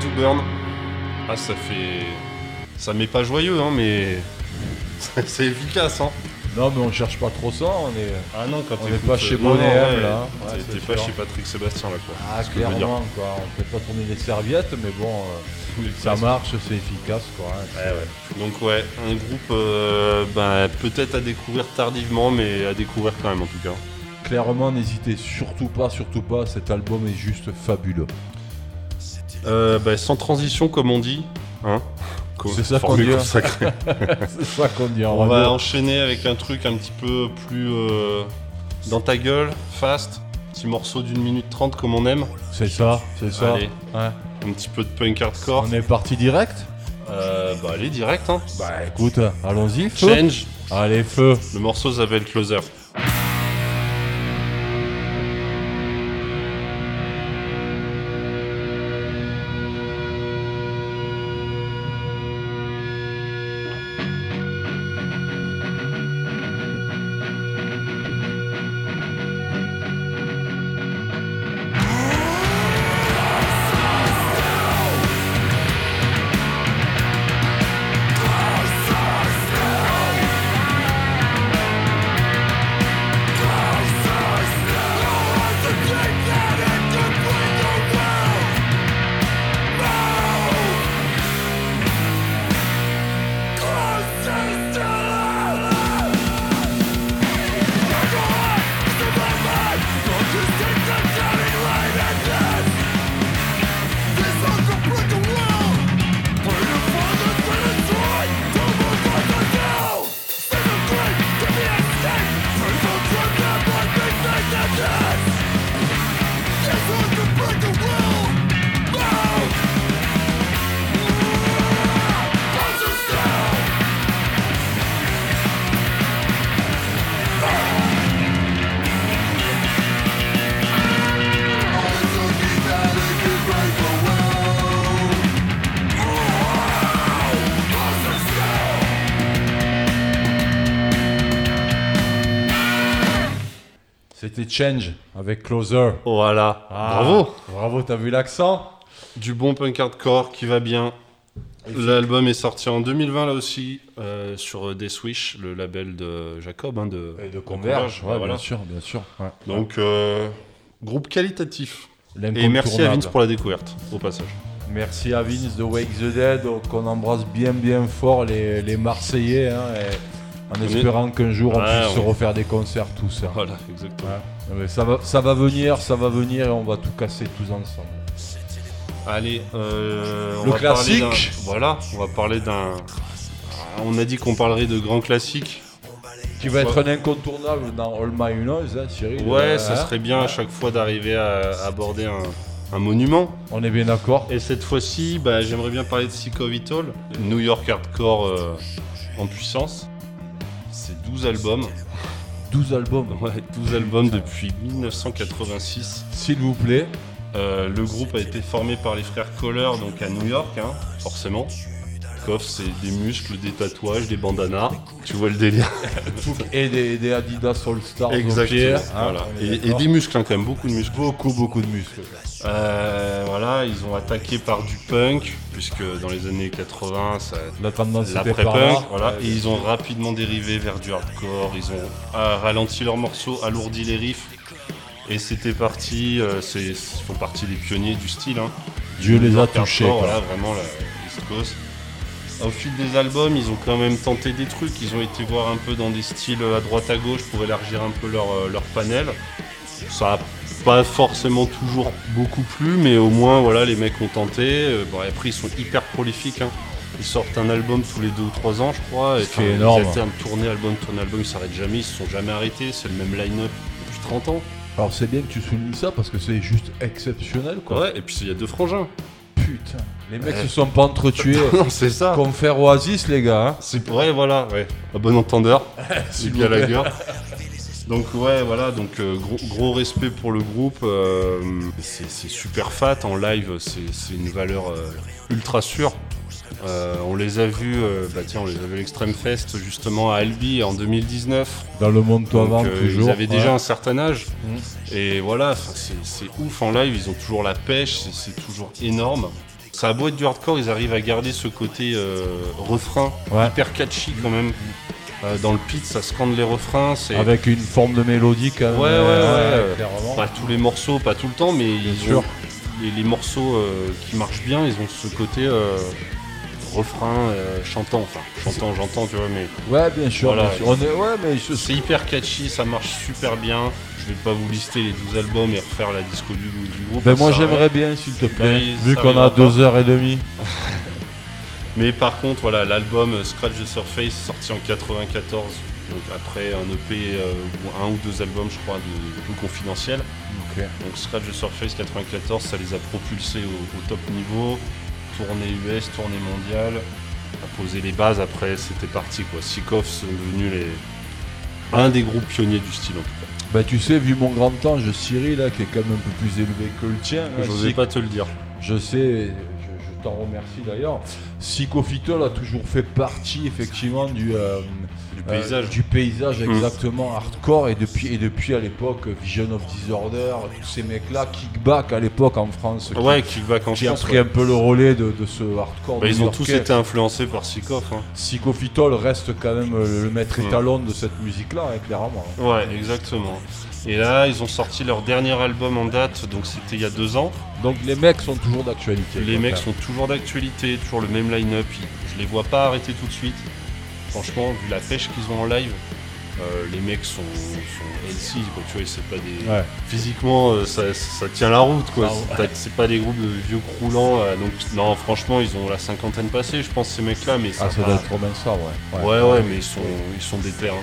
To Burn. Ah, ça fait. Ça met pas joyeux, hein, mais. c'est efficace, hein. Non, mais on cherche pas trop ça, on est. Ah non, quand On n'est pas chez Bonnet ouais, là. t'es- Ouais, T'es pas sûr. chez Patrick Sébastien, là, quoi. Ah, dire. clairement, quoi. On peut pas tourner les serviettes, mais bon, euh, ça marche, c'est efficace, quoi. hein. Ouais, ouais. Donc ouais, un groupe euh, bah, peut-être à découvrir tardivement, mais à découvrir quand même en tout cas. Clairement, n'hésitez surtout pas, surtout pas. Cet album est juste fabuleux. Euh, bah, sans transition comme on dit, hein Co- C'est ça qu'on dit, hein. c'est ça qu'on dit en On va enchaîner avec un truc un petit peu plus euh, dans ta gueule, fast, petit morceau d'une minute trente comme on aime, C'est ça, c'est ça. Allez. Ouais. un petit peu de punk hardcore. On est parti direct? Euh, bah allez direct hein. Bah écoute, allons-y. Change, Allez, feu. le morceau s'appelle Closer. Change avec Closer. Voilà, Ah, bravo Bravo, t'as vu l'accent Du bon punk hardcore qui va bien. L'album est sorti en 2020 là aussi euh, sur Death Wish, le label de Jacob. hein, de, Et de Converge, Converge, ouais, voilà. bien sûr, bien sûr. ouais. Donc, euh, groupe qualitatif. Et merci à. Vince pour la découverte, au passage. Merci à Vince de Wake the Dead, donc on embrasse bien bien fort les, les Marseillais, hein, en espérant qu'un jour on Ouais, puisse se refaire des concerts tous. hein. Voilà, exactement. Ouais. Mais ça, va, ça va venir, ça va venir et on va tout casser tous ensemble. Allez, euh, on Le va classique. Voilà, on va parler d'un. Ah, On a dit qu'on parlerait de grands classiques. Qui va être un incontournable dans All My Noise, hein, Cyril. Ouais, Euh, ça hein. serait bien à chaque fois d'arriver à aborder un, un monument. On est bien d'accord. Et cette fois-ci, bah, j'aimerais bien parler de It All, New York Hardcore euh, en puissance. C'est 12 albums. 12 albums. Ouais, 12 albums depuis 1986. S'il vous plaît. Euh, le groupe a été formé par les frères Kohler, donc à New York, hein, forcément. C'est des muscles, des tatouages, des bandanas. Tu vois le délire. Et des, des Adidas All Stars. Exactement. hein, voilà. Et, des muscles, hein, quand même, beaucoup de muscles. Beaucoup, beaucoup de muscles. Euh, voilà, ils ont attaqué par du punk, puisque dans les années 80, ça, La tendance était par l'après-punk, là. voilà. Ouais, Et ils ont rapidement dérivé vers du hardcore, ils ont ah, ralenti leurs morceaux, alourdi les riffs. Et c'était parti, euh, c'est, ils font partie des pionniers du style. Hein. Dieu les a touchés. Voilà, vraiment la East Coast. Au fil des albums, ils ont quand même tenté des trucs. Ils ont été voir un peu dans des styles à droite à gauche pour élargir un peu leur, euh, leur panel. Ça a pas forcément toujours beaucoup plu, mais au moins voilà, les mecs ont tenté. Euh, Bon, après, ils sont hyper prolifiques. hein. Ils sortent un album tous les deux ou trois ans, je crois. Et, enfin, énorme. Ils alternent tournée album, tournée album, ils s'arrêtent jamais. Ils se sont jamais arrêtés. C'est le même line-up depuis 30 ans. Alors c'est bien que tu soulignes ça parce que c'est juste exceptionnel quoi. Ouais, et puis il y a deux frangins. Putain, les mecs se sont pas entretués. non, c'est ça. Confère Oasis les gars. hein. C'est ouais, voilà, ouais. À bon entendeur. C'est bien la gueule. Donc ouais, voilà, donc euh, gros, gros respect pour le groupe. euh, c'est c'est super fat en live, c'est c'est une valeur euh, ultra sûre. Euh, on les a vus, euh, bah tiens, on les a vus à l'Extreme Fest justement à Albi en 2019. Dans le monde toi Donc, avant euh, toujours. Ils avaient déjà un certain âge. Mhm. Et voilà, enfin, c'est c'est ouf en live, ils ont toujours la pêche, c'est- c'est toujours énorme. Ça a beau être du hardcore, ils arrivent à garder ce côté euh, refrain Ouais. hyper catchy quand même. Euh, dans le pit, ça scande les refrains. Avec une forme de mélodie quand même. Ouais, ouais, euh, ouais. clairement. pas tous les morceaux, pas tout le temps, mais ils sûr. ont- les, les morceaux euh, qui marchent bien, ils ont ce côté euh, refrain euh, chantant. Enfin, chantant, j'entends, tu vois, mais Ouais, bien sûr. Voilà. bien sûr. On est, ouais, mais je- c'est hyper catchy, ça marche super bien. Je vais pas vous lister les 12 albums et refaire la disco du, du groupe. Ben moi j'aimerais bien s'il te plaît, oui, vu qu'on a arrivera deux heures et demie. Mais par contre, voilà, l'album euh, Scratch the Surface sorti en 94, donc après un EP euh, ou un ou deux albums, je crois, de, de confidentiel. Donc Scratch the Surface 94, ça les a propulsés au, au top niveau, tournée US, tournée mondiale, a posé les bases. Après, c'était parti quoi. Sikov sont devenus les un des groupes pionniers du style en tout cas. Bah tu sais, vu mon grand ange Cyril là, qui est quand même un peu plus élevé que le tien, hein, J'osais si- pas te le dire. je sais, je, je t'en remercie d'ailleurs. Psychophytol a toujours fait partie effectivement du, euh, Du euh, paysage. du paysage Mm. exactement hardcore et depuis et depuis à l'époque Vision of Disorder, tous ces mecs là, Kickback à l'époque en France, qui- Ouais, Kickback en qui a pris ouais. un peu le relais de, de ce hardcore. Bah, ils ont tous été influencés par Sikov. Hein. Psychophytol reste quand même euh, le maître étalon de cette musique-là, hein, clairement. Ouais, exactement. Et là, ils ont sorti leur dernier album en date, donc c'était il y a deux ans. Donc les mecs sont toujours d'actualité. Les mecs quand sont toujours d'actualité, toujours le même line-up. Je les vois pas arrêter tout de suite. Franchement, vu la pêche qu'ils ont en live, euh, les mecs sont, sont healthy, quoi. Tu vois, c'est pas des. Ouais. Physiquement, euh, ça, ça tient la route, quoi. Ah ouais. C'est pas- des groupes de vieux croulants. euh, donc, non, franchement, ils ont la cinquantaine passée, je pense, ces mecs-là, mais ça. Ah, ça doit être bien ça, ouais. Ouais, ouais, mais ils sont, ils sont des terrains.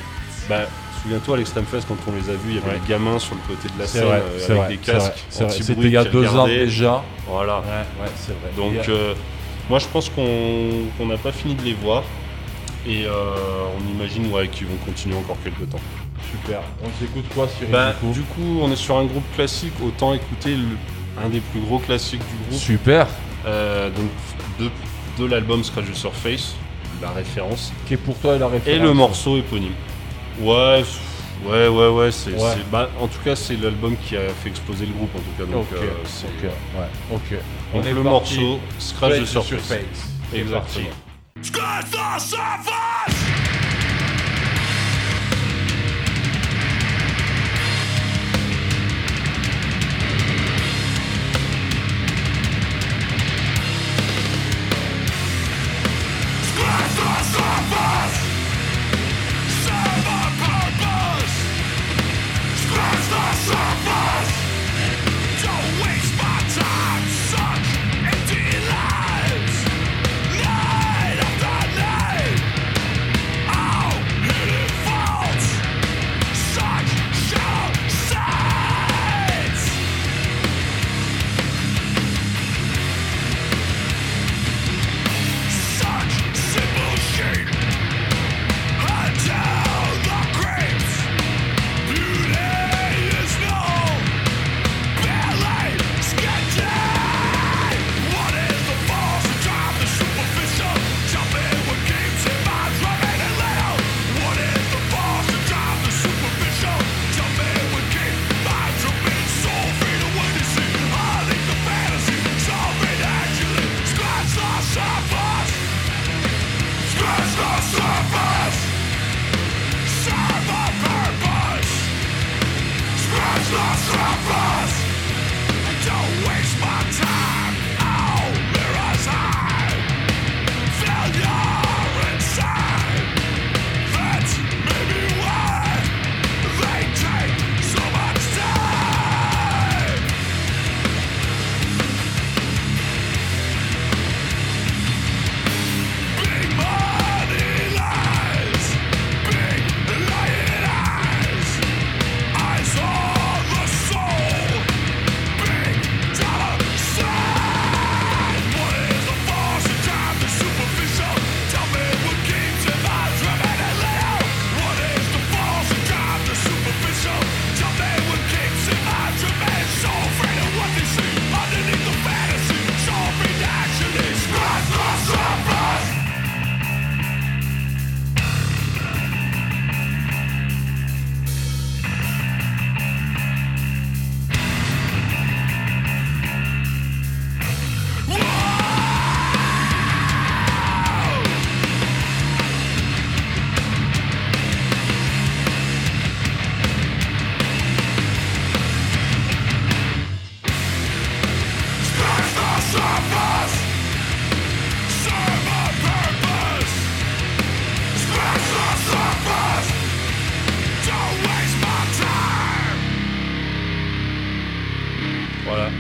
Bah, souviens-toi, à l'Extreme Fest, quand on les a vus, il y avait Ouais. les gamins sur le côté de la scène vrai, euh, avec vrai, des casques. C'était il y a deux ans déjà. Voilà. Ouais, ouais, c'est vrai. Donc, a- euh, moi, je pense qu'on n'a pas fini de les voir. Et euh, on imagine ouais, qu'ils vont continuer encore quelques temps. super. On s'écoute quoi, Cyril Bah, du coup du coup, on est sur un groupe classique. Autant écouter le- un des plus gros classiques du groupe. Super. Euh, donc, de, de l'album Scratch the Surface, la référence. Qui est pour toi la référence Et le morceau éponyme. Ouais, ouais, ouais, ouais. c'est Ouais. c'est- bah, en tout cas, c'est l'album qui a fait exploser le groupe. En tout cas, donc Ok, euh, c'est- ok, ouais, ok. donc est le morceau Scratch the Surface. Exactement. parti. Scratch the surface!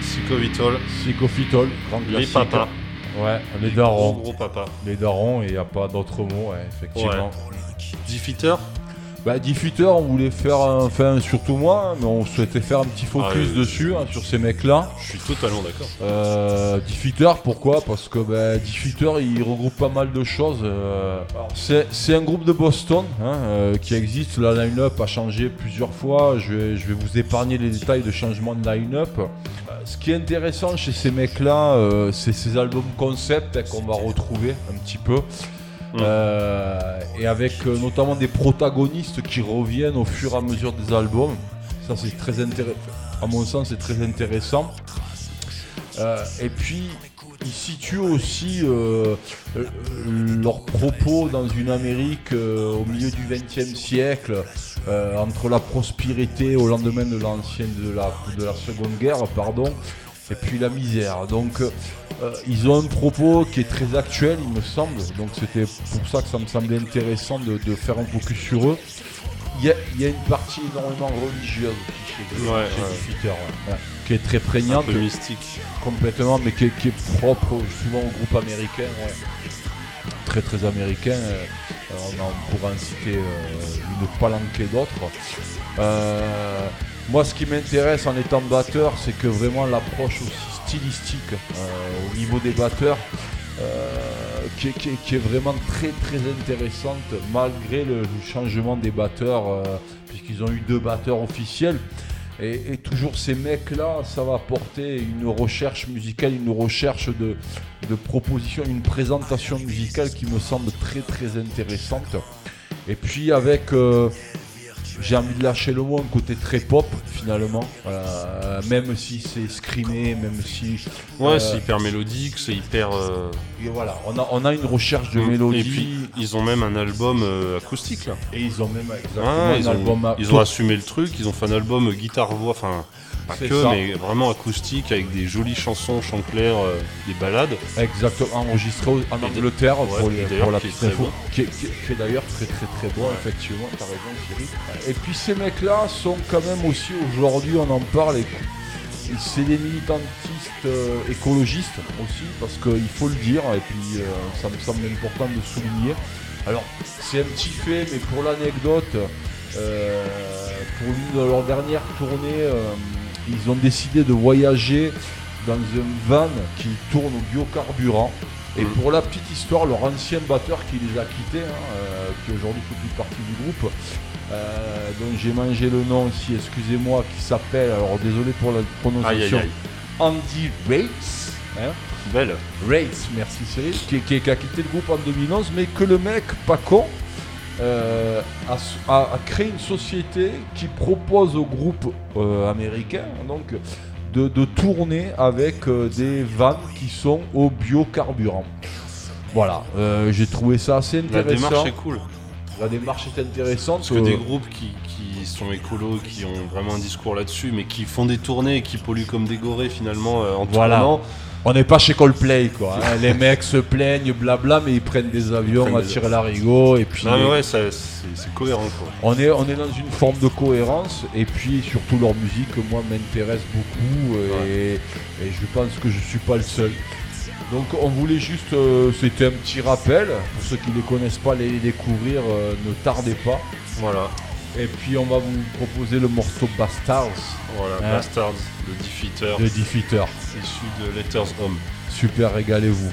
Psychovitol, Psychophytol, grand les classique. papas. Ouais, les Gros darons. gros papas. Les darons, et il n'y a pas d'autre mot, ouais, effectivement. Diffuter Bah, Diffuter, on voulait faire, un- enfin, surtout moi, mais on souhaitait faire un petit focus Ah, oui. dessus, hein, sur ces mecs-là. Je suis totalement d'accord. Euh, Diffuter, pourquoi? Parce que bah, Diffuter, il regroupe pas mal de choses. euh. Alors, c'est, c'est un groupe de Boston hein, euh, qui existe. La line-up a changé plusieurs fois. Je vais, je vais vous épargner les détails de changement de line-up. Euh, Ce qui est intéressant chez ces mecs-là, euh, c'est ces albums concept hein, qu'on va retrouver un petit peu. Euh, et avec euh, notamment des protagonistes qui reviennent au fur et à mesure des albums. Ça, c'est très intéressant. À mon sens, c'est très intéressant. Euh, et puis, ils situent aussi leurs propos dans une Amérique au milieu du XXe siècle, entre la prospérité au lendemain de de la, de la Seconde Guerre, pardon, et puis la misère. Donc, euh, euh, ils ont un propos qui est très actuel, il me semble. Donc, c'était pour ça que ça me semblait intéressant de, de faire un focus sur eux. Il y a, il y a une partie énormément religieuse chez Ouais, ouais. Ouais, qui est très Un prégnante peu mystique. complètement, mais qui est, qui est propre souvent au groupe américain, très très américain. euh, on en pourra en citer euh, une palanquée d'autres. Moi, ce qui m'intéresse en étant batteur, c'est que vraiment l'approche aussi stylistique euh, au niveau des batteurs, euh, qui, qui est vraiment très très intéressante malgré le changement des batteurs, euh, puisqu'ils ont eu deux batteurs officiels. Et, et toujours ces mecs-là, ça va apporter une recherche musicale, une recherche de, de propositions, une présentation musicale qui me semble très très intéressante. Et puis avec, euh, j'ai envie de lâcher le mot, un côté très pop finalement, Euh, même si c'est screamé, même si... Ouais, euh, c'est hyper mélodique, c'est hyper. euh, et voilà, on a, on a une recherche de Mm. mélodie. Et puis, ils ont même un album acoustique là. et ils ont même exactement un ils, album ont, à- ils ont assumé le truc, ils ont fait un album guitare-voix, enfin pas que, ça. mais vraiment acoustique avec des jolies chansons, chant clair, euh, des balades. Exactement, enregistré en Angleterre ouais, pour, les- la petite info, bon. qui est, qui est- qui est d'ailleurs très très très bon, effectivement, t'as raison Thierry. Et puis ces mecs-là sont quand même aussi, aujourd'hui on en parle, et c'est des militantistes euh, écologistes aussi, parce qu'il faut le dire, et puis euh, ça me semble important de souligner. Alors c'est un petit fait, mais pour l'anecdote, euh, pour l'une de leurs dernières tournées, ils ont décidé de voyager dans un van qui tourne au biocarburant. Et Mhm. pour la petite histoire, leur ancien batteur qui les a quittés, hein, euh, qui aujourd'hui fait plus partie du groupe, euh, dont j'ai mangé le nom aussi, excusez-moi, qui s'appelle, alors désolé pour la Aïe prononciation, aïe aïe. Andy Rates. hein. Belle. Rates, merci Cyril, qui, qui- qui a quitté le groupe en 2011, mais que le mec, pas con, euh, a- a créé une société qui propose aux groupes euh, américains donc, de, de tourner avec euh, des vannes qui sont au biocarburant. Voilà, euh, j'ai trouvé ça assez La intéressant. démarche est cool. La démarche est intéressante. Parce que euh, des groupes qui, qui sont écolos, qui ont vraiment un discours là-dessus, mais qui font des tournées et qui polluent comme des gorées finalement euh, en Voilà. tournant. On n'est pas chez Coldplay quoi. hein. Les mecs se plaignent, blabla, mais ils prennent des avions prennent à des- tirer l'arigot et puis. Non mais ouais, c'est cohérent quoi. On est, on est dans une forme de cohérence et puis surtout leur musique moi m'intéresse beaucoup et, et je pense que je suis pas le seul. Donc on voulait juste, euh, c'était un petit rappel, pour ceux qui ne les connaissent pas, les, les découvrir, euh, ne tardez pas. Voilà, Et puis on va vous proposer le morceau Bastards voilà, Hein. Bastards, le defeater, de Defeater. issu de Letters Home. Super, régalez-vous.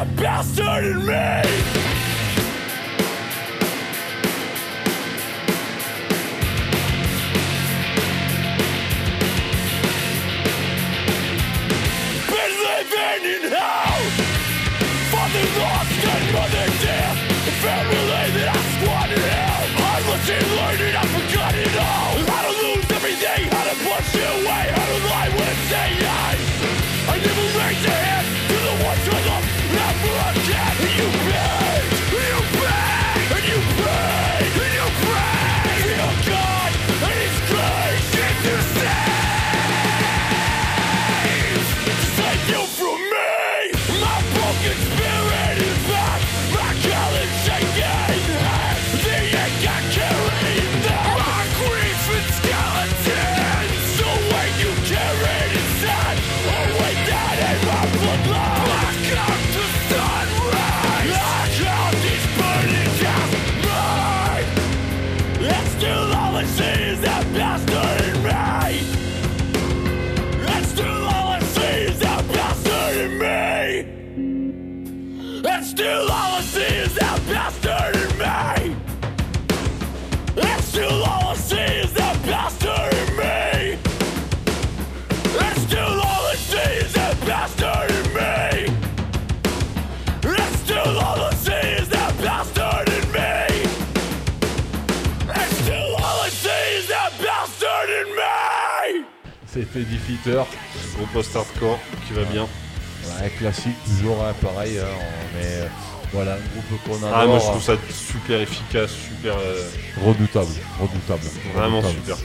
That bastard in me. Been living in hell! Father lost and mother dead! The family that I squandered hell! I'm looking, learning, I forgot it all! How to lose everything, how to push it away How to lie when it's say I never raised a hand to the ones who love C'est fait Fitter. Gros post-hardcore qui va bien. Ouais, classique, toujours hein, pareil. hein, on est, euh, voilà, un groupe qu'on adore. Ah, moi je trouve ça super efficace, super. euh, Redoutable, redoutable. vraiment redoutable. super.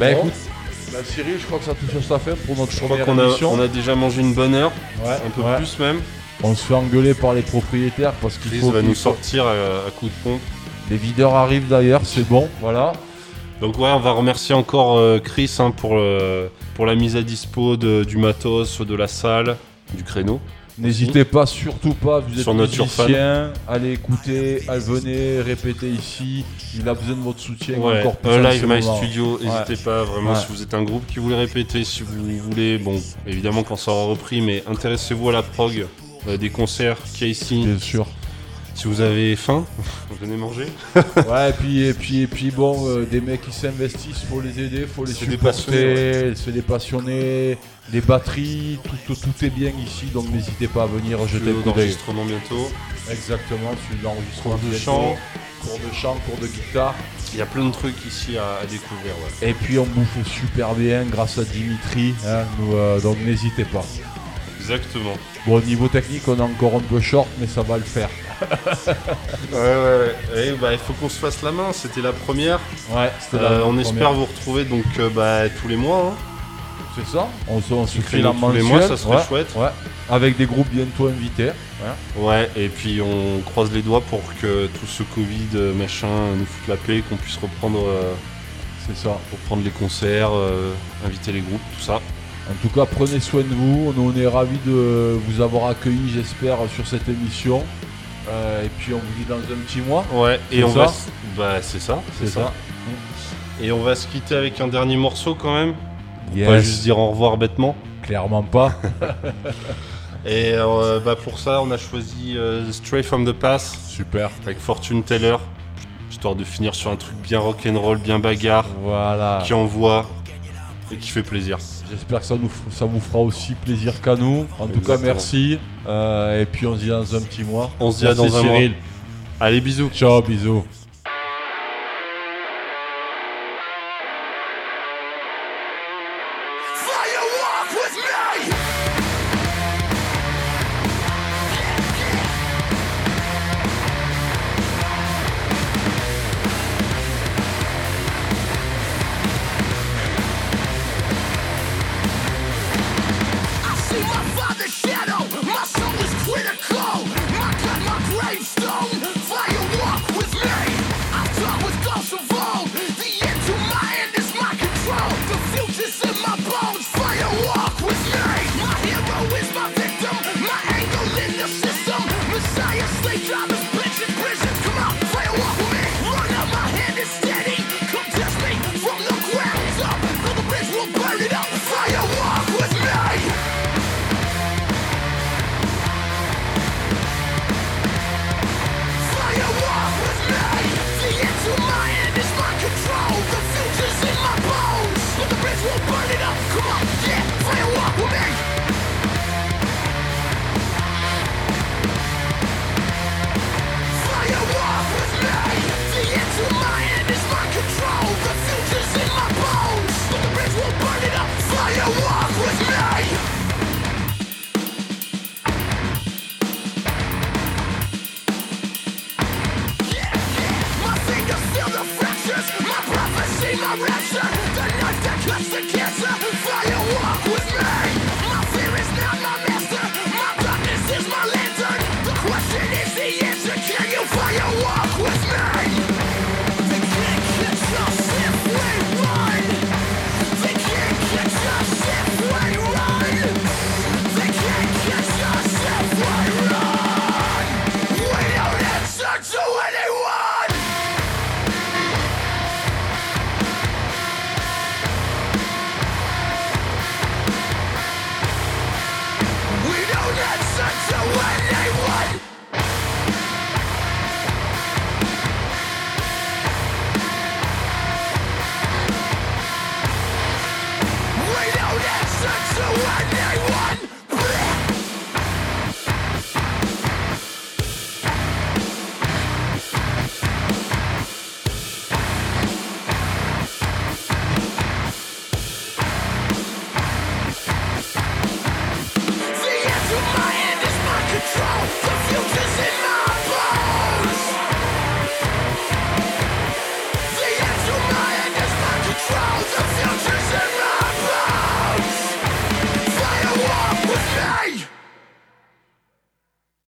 Bah Bon. écoute, bah, Cyril, je crois que ça touche à sa fin pour notre Je crois a, on a déjà mangé une bonne heure, Ouais, un peu ouais. plus même. On se fait engueuler par les propriétaires parce qu'il Chris faut va nous sortir à, à coup de pompe. Les videurs arrivent d'ailleurs, c'est bon, voilà. Donc ouais, on va remercier encore euh, Chris hein, pour, le- pour la mise à dispo de- du matos, de la salle, du créneau. N'hésitez pas, surtout pas, vous êtes Sur notre musicien, allez écouter, allez, venez répéter ici. Il a besoin de votre soutien Ouais, encore plus. euh, en Live My moment. Studio, n'hésitez pas vraiment Ouais. si vous êtes un groupe qui voulait répéter, si vous voulez, bon, évidemment quand ça aura repris, mais intéressez-vous à la prog, euh, des concerts qu'il y a ici. Bien sûr. Si vous avez faim, venez manger. Ouais, et puis, et puis, et puis bon, euh, des mecs qui s'investissent, faut les aider, faut les C'est supporter, c'est des passionnés, les batteries, tout, tout, tout est bien ici, donc n'hésitez pas à venir jeter un coup d'enregistrement bientôt. Exactement, celui de l'enregistrement Cours de chant. cours de chant, cours de guitare. Il y a plein de trucs ici à, à découvrir. ouais. Et puis on bouffe super bien grâce à Dimitri, hein, nous, euh, donc n'hésitez pas. Exactement. Bon, au niveau technique, on est encore un peu short, mais ça va le faire. Ouais, ouais, ouais. Et bah, il faut qu'on se fasse la main, c'était la première. Ouais, c'était Euh, on première. espère vous retrouver donc euh, bah, tous les mois. hein. C'est ça On, se- on se fait créneau la tous les mensuelle. mois, ça serait ouais, chouette. Ouais. Avec des groupes bientôt invités. hein. Ouais, et puis on croise les doigts pour que tout ce Covid euh, machin nous foute la paix, qu'on puisse reprendre, euh, C'est ça. reprendre les concerts, inviter les groupes, tout ça. En tout cas, prenez soin de vous. On est ravis de vous avoir accueillis, j'espère, sur cette émission. Euh, et puis, on vous dit dans un petit mois. Ouais, et on ça va. Bah, c'est ça, C'est ça. Et on va se quitter avec un dernier morceau quand même. Yes. Pas juste dire au revoir bêtement. Clairement pas. Et euh, bah, pour ça, on a choisi euh, Stray from the Pass Super. avec Fortune Teller, histoire de finir sur un truc bien rock'n'roll, bien bagarre, Voilà. qui envoie et qui fait plaisir. J'espère que ça, nous, f- ça vous fera aussi plaisir qu'à nous. En tout cas, merci. Euh, et puis, on se dit dans un petit mois. On se dit dans un Cyril. mois. Allez, bisous. Ciao, bisous.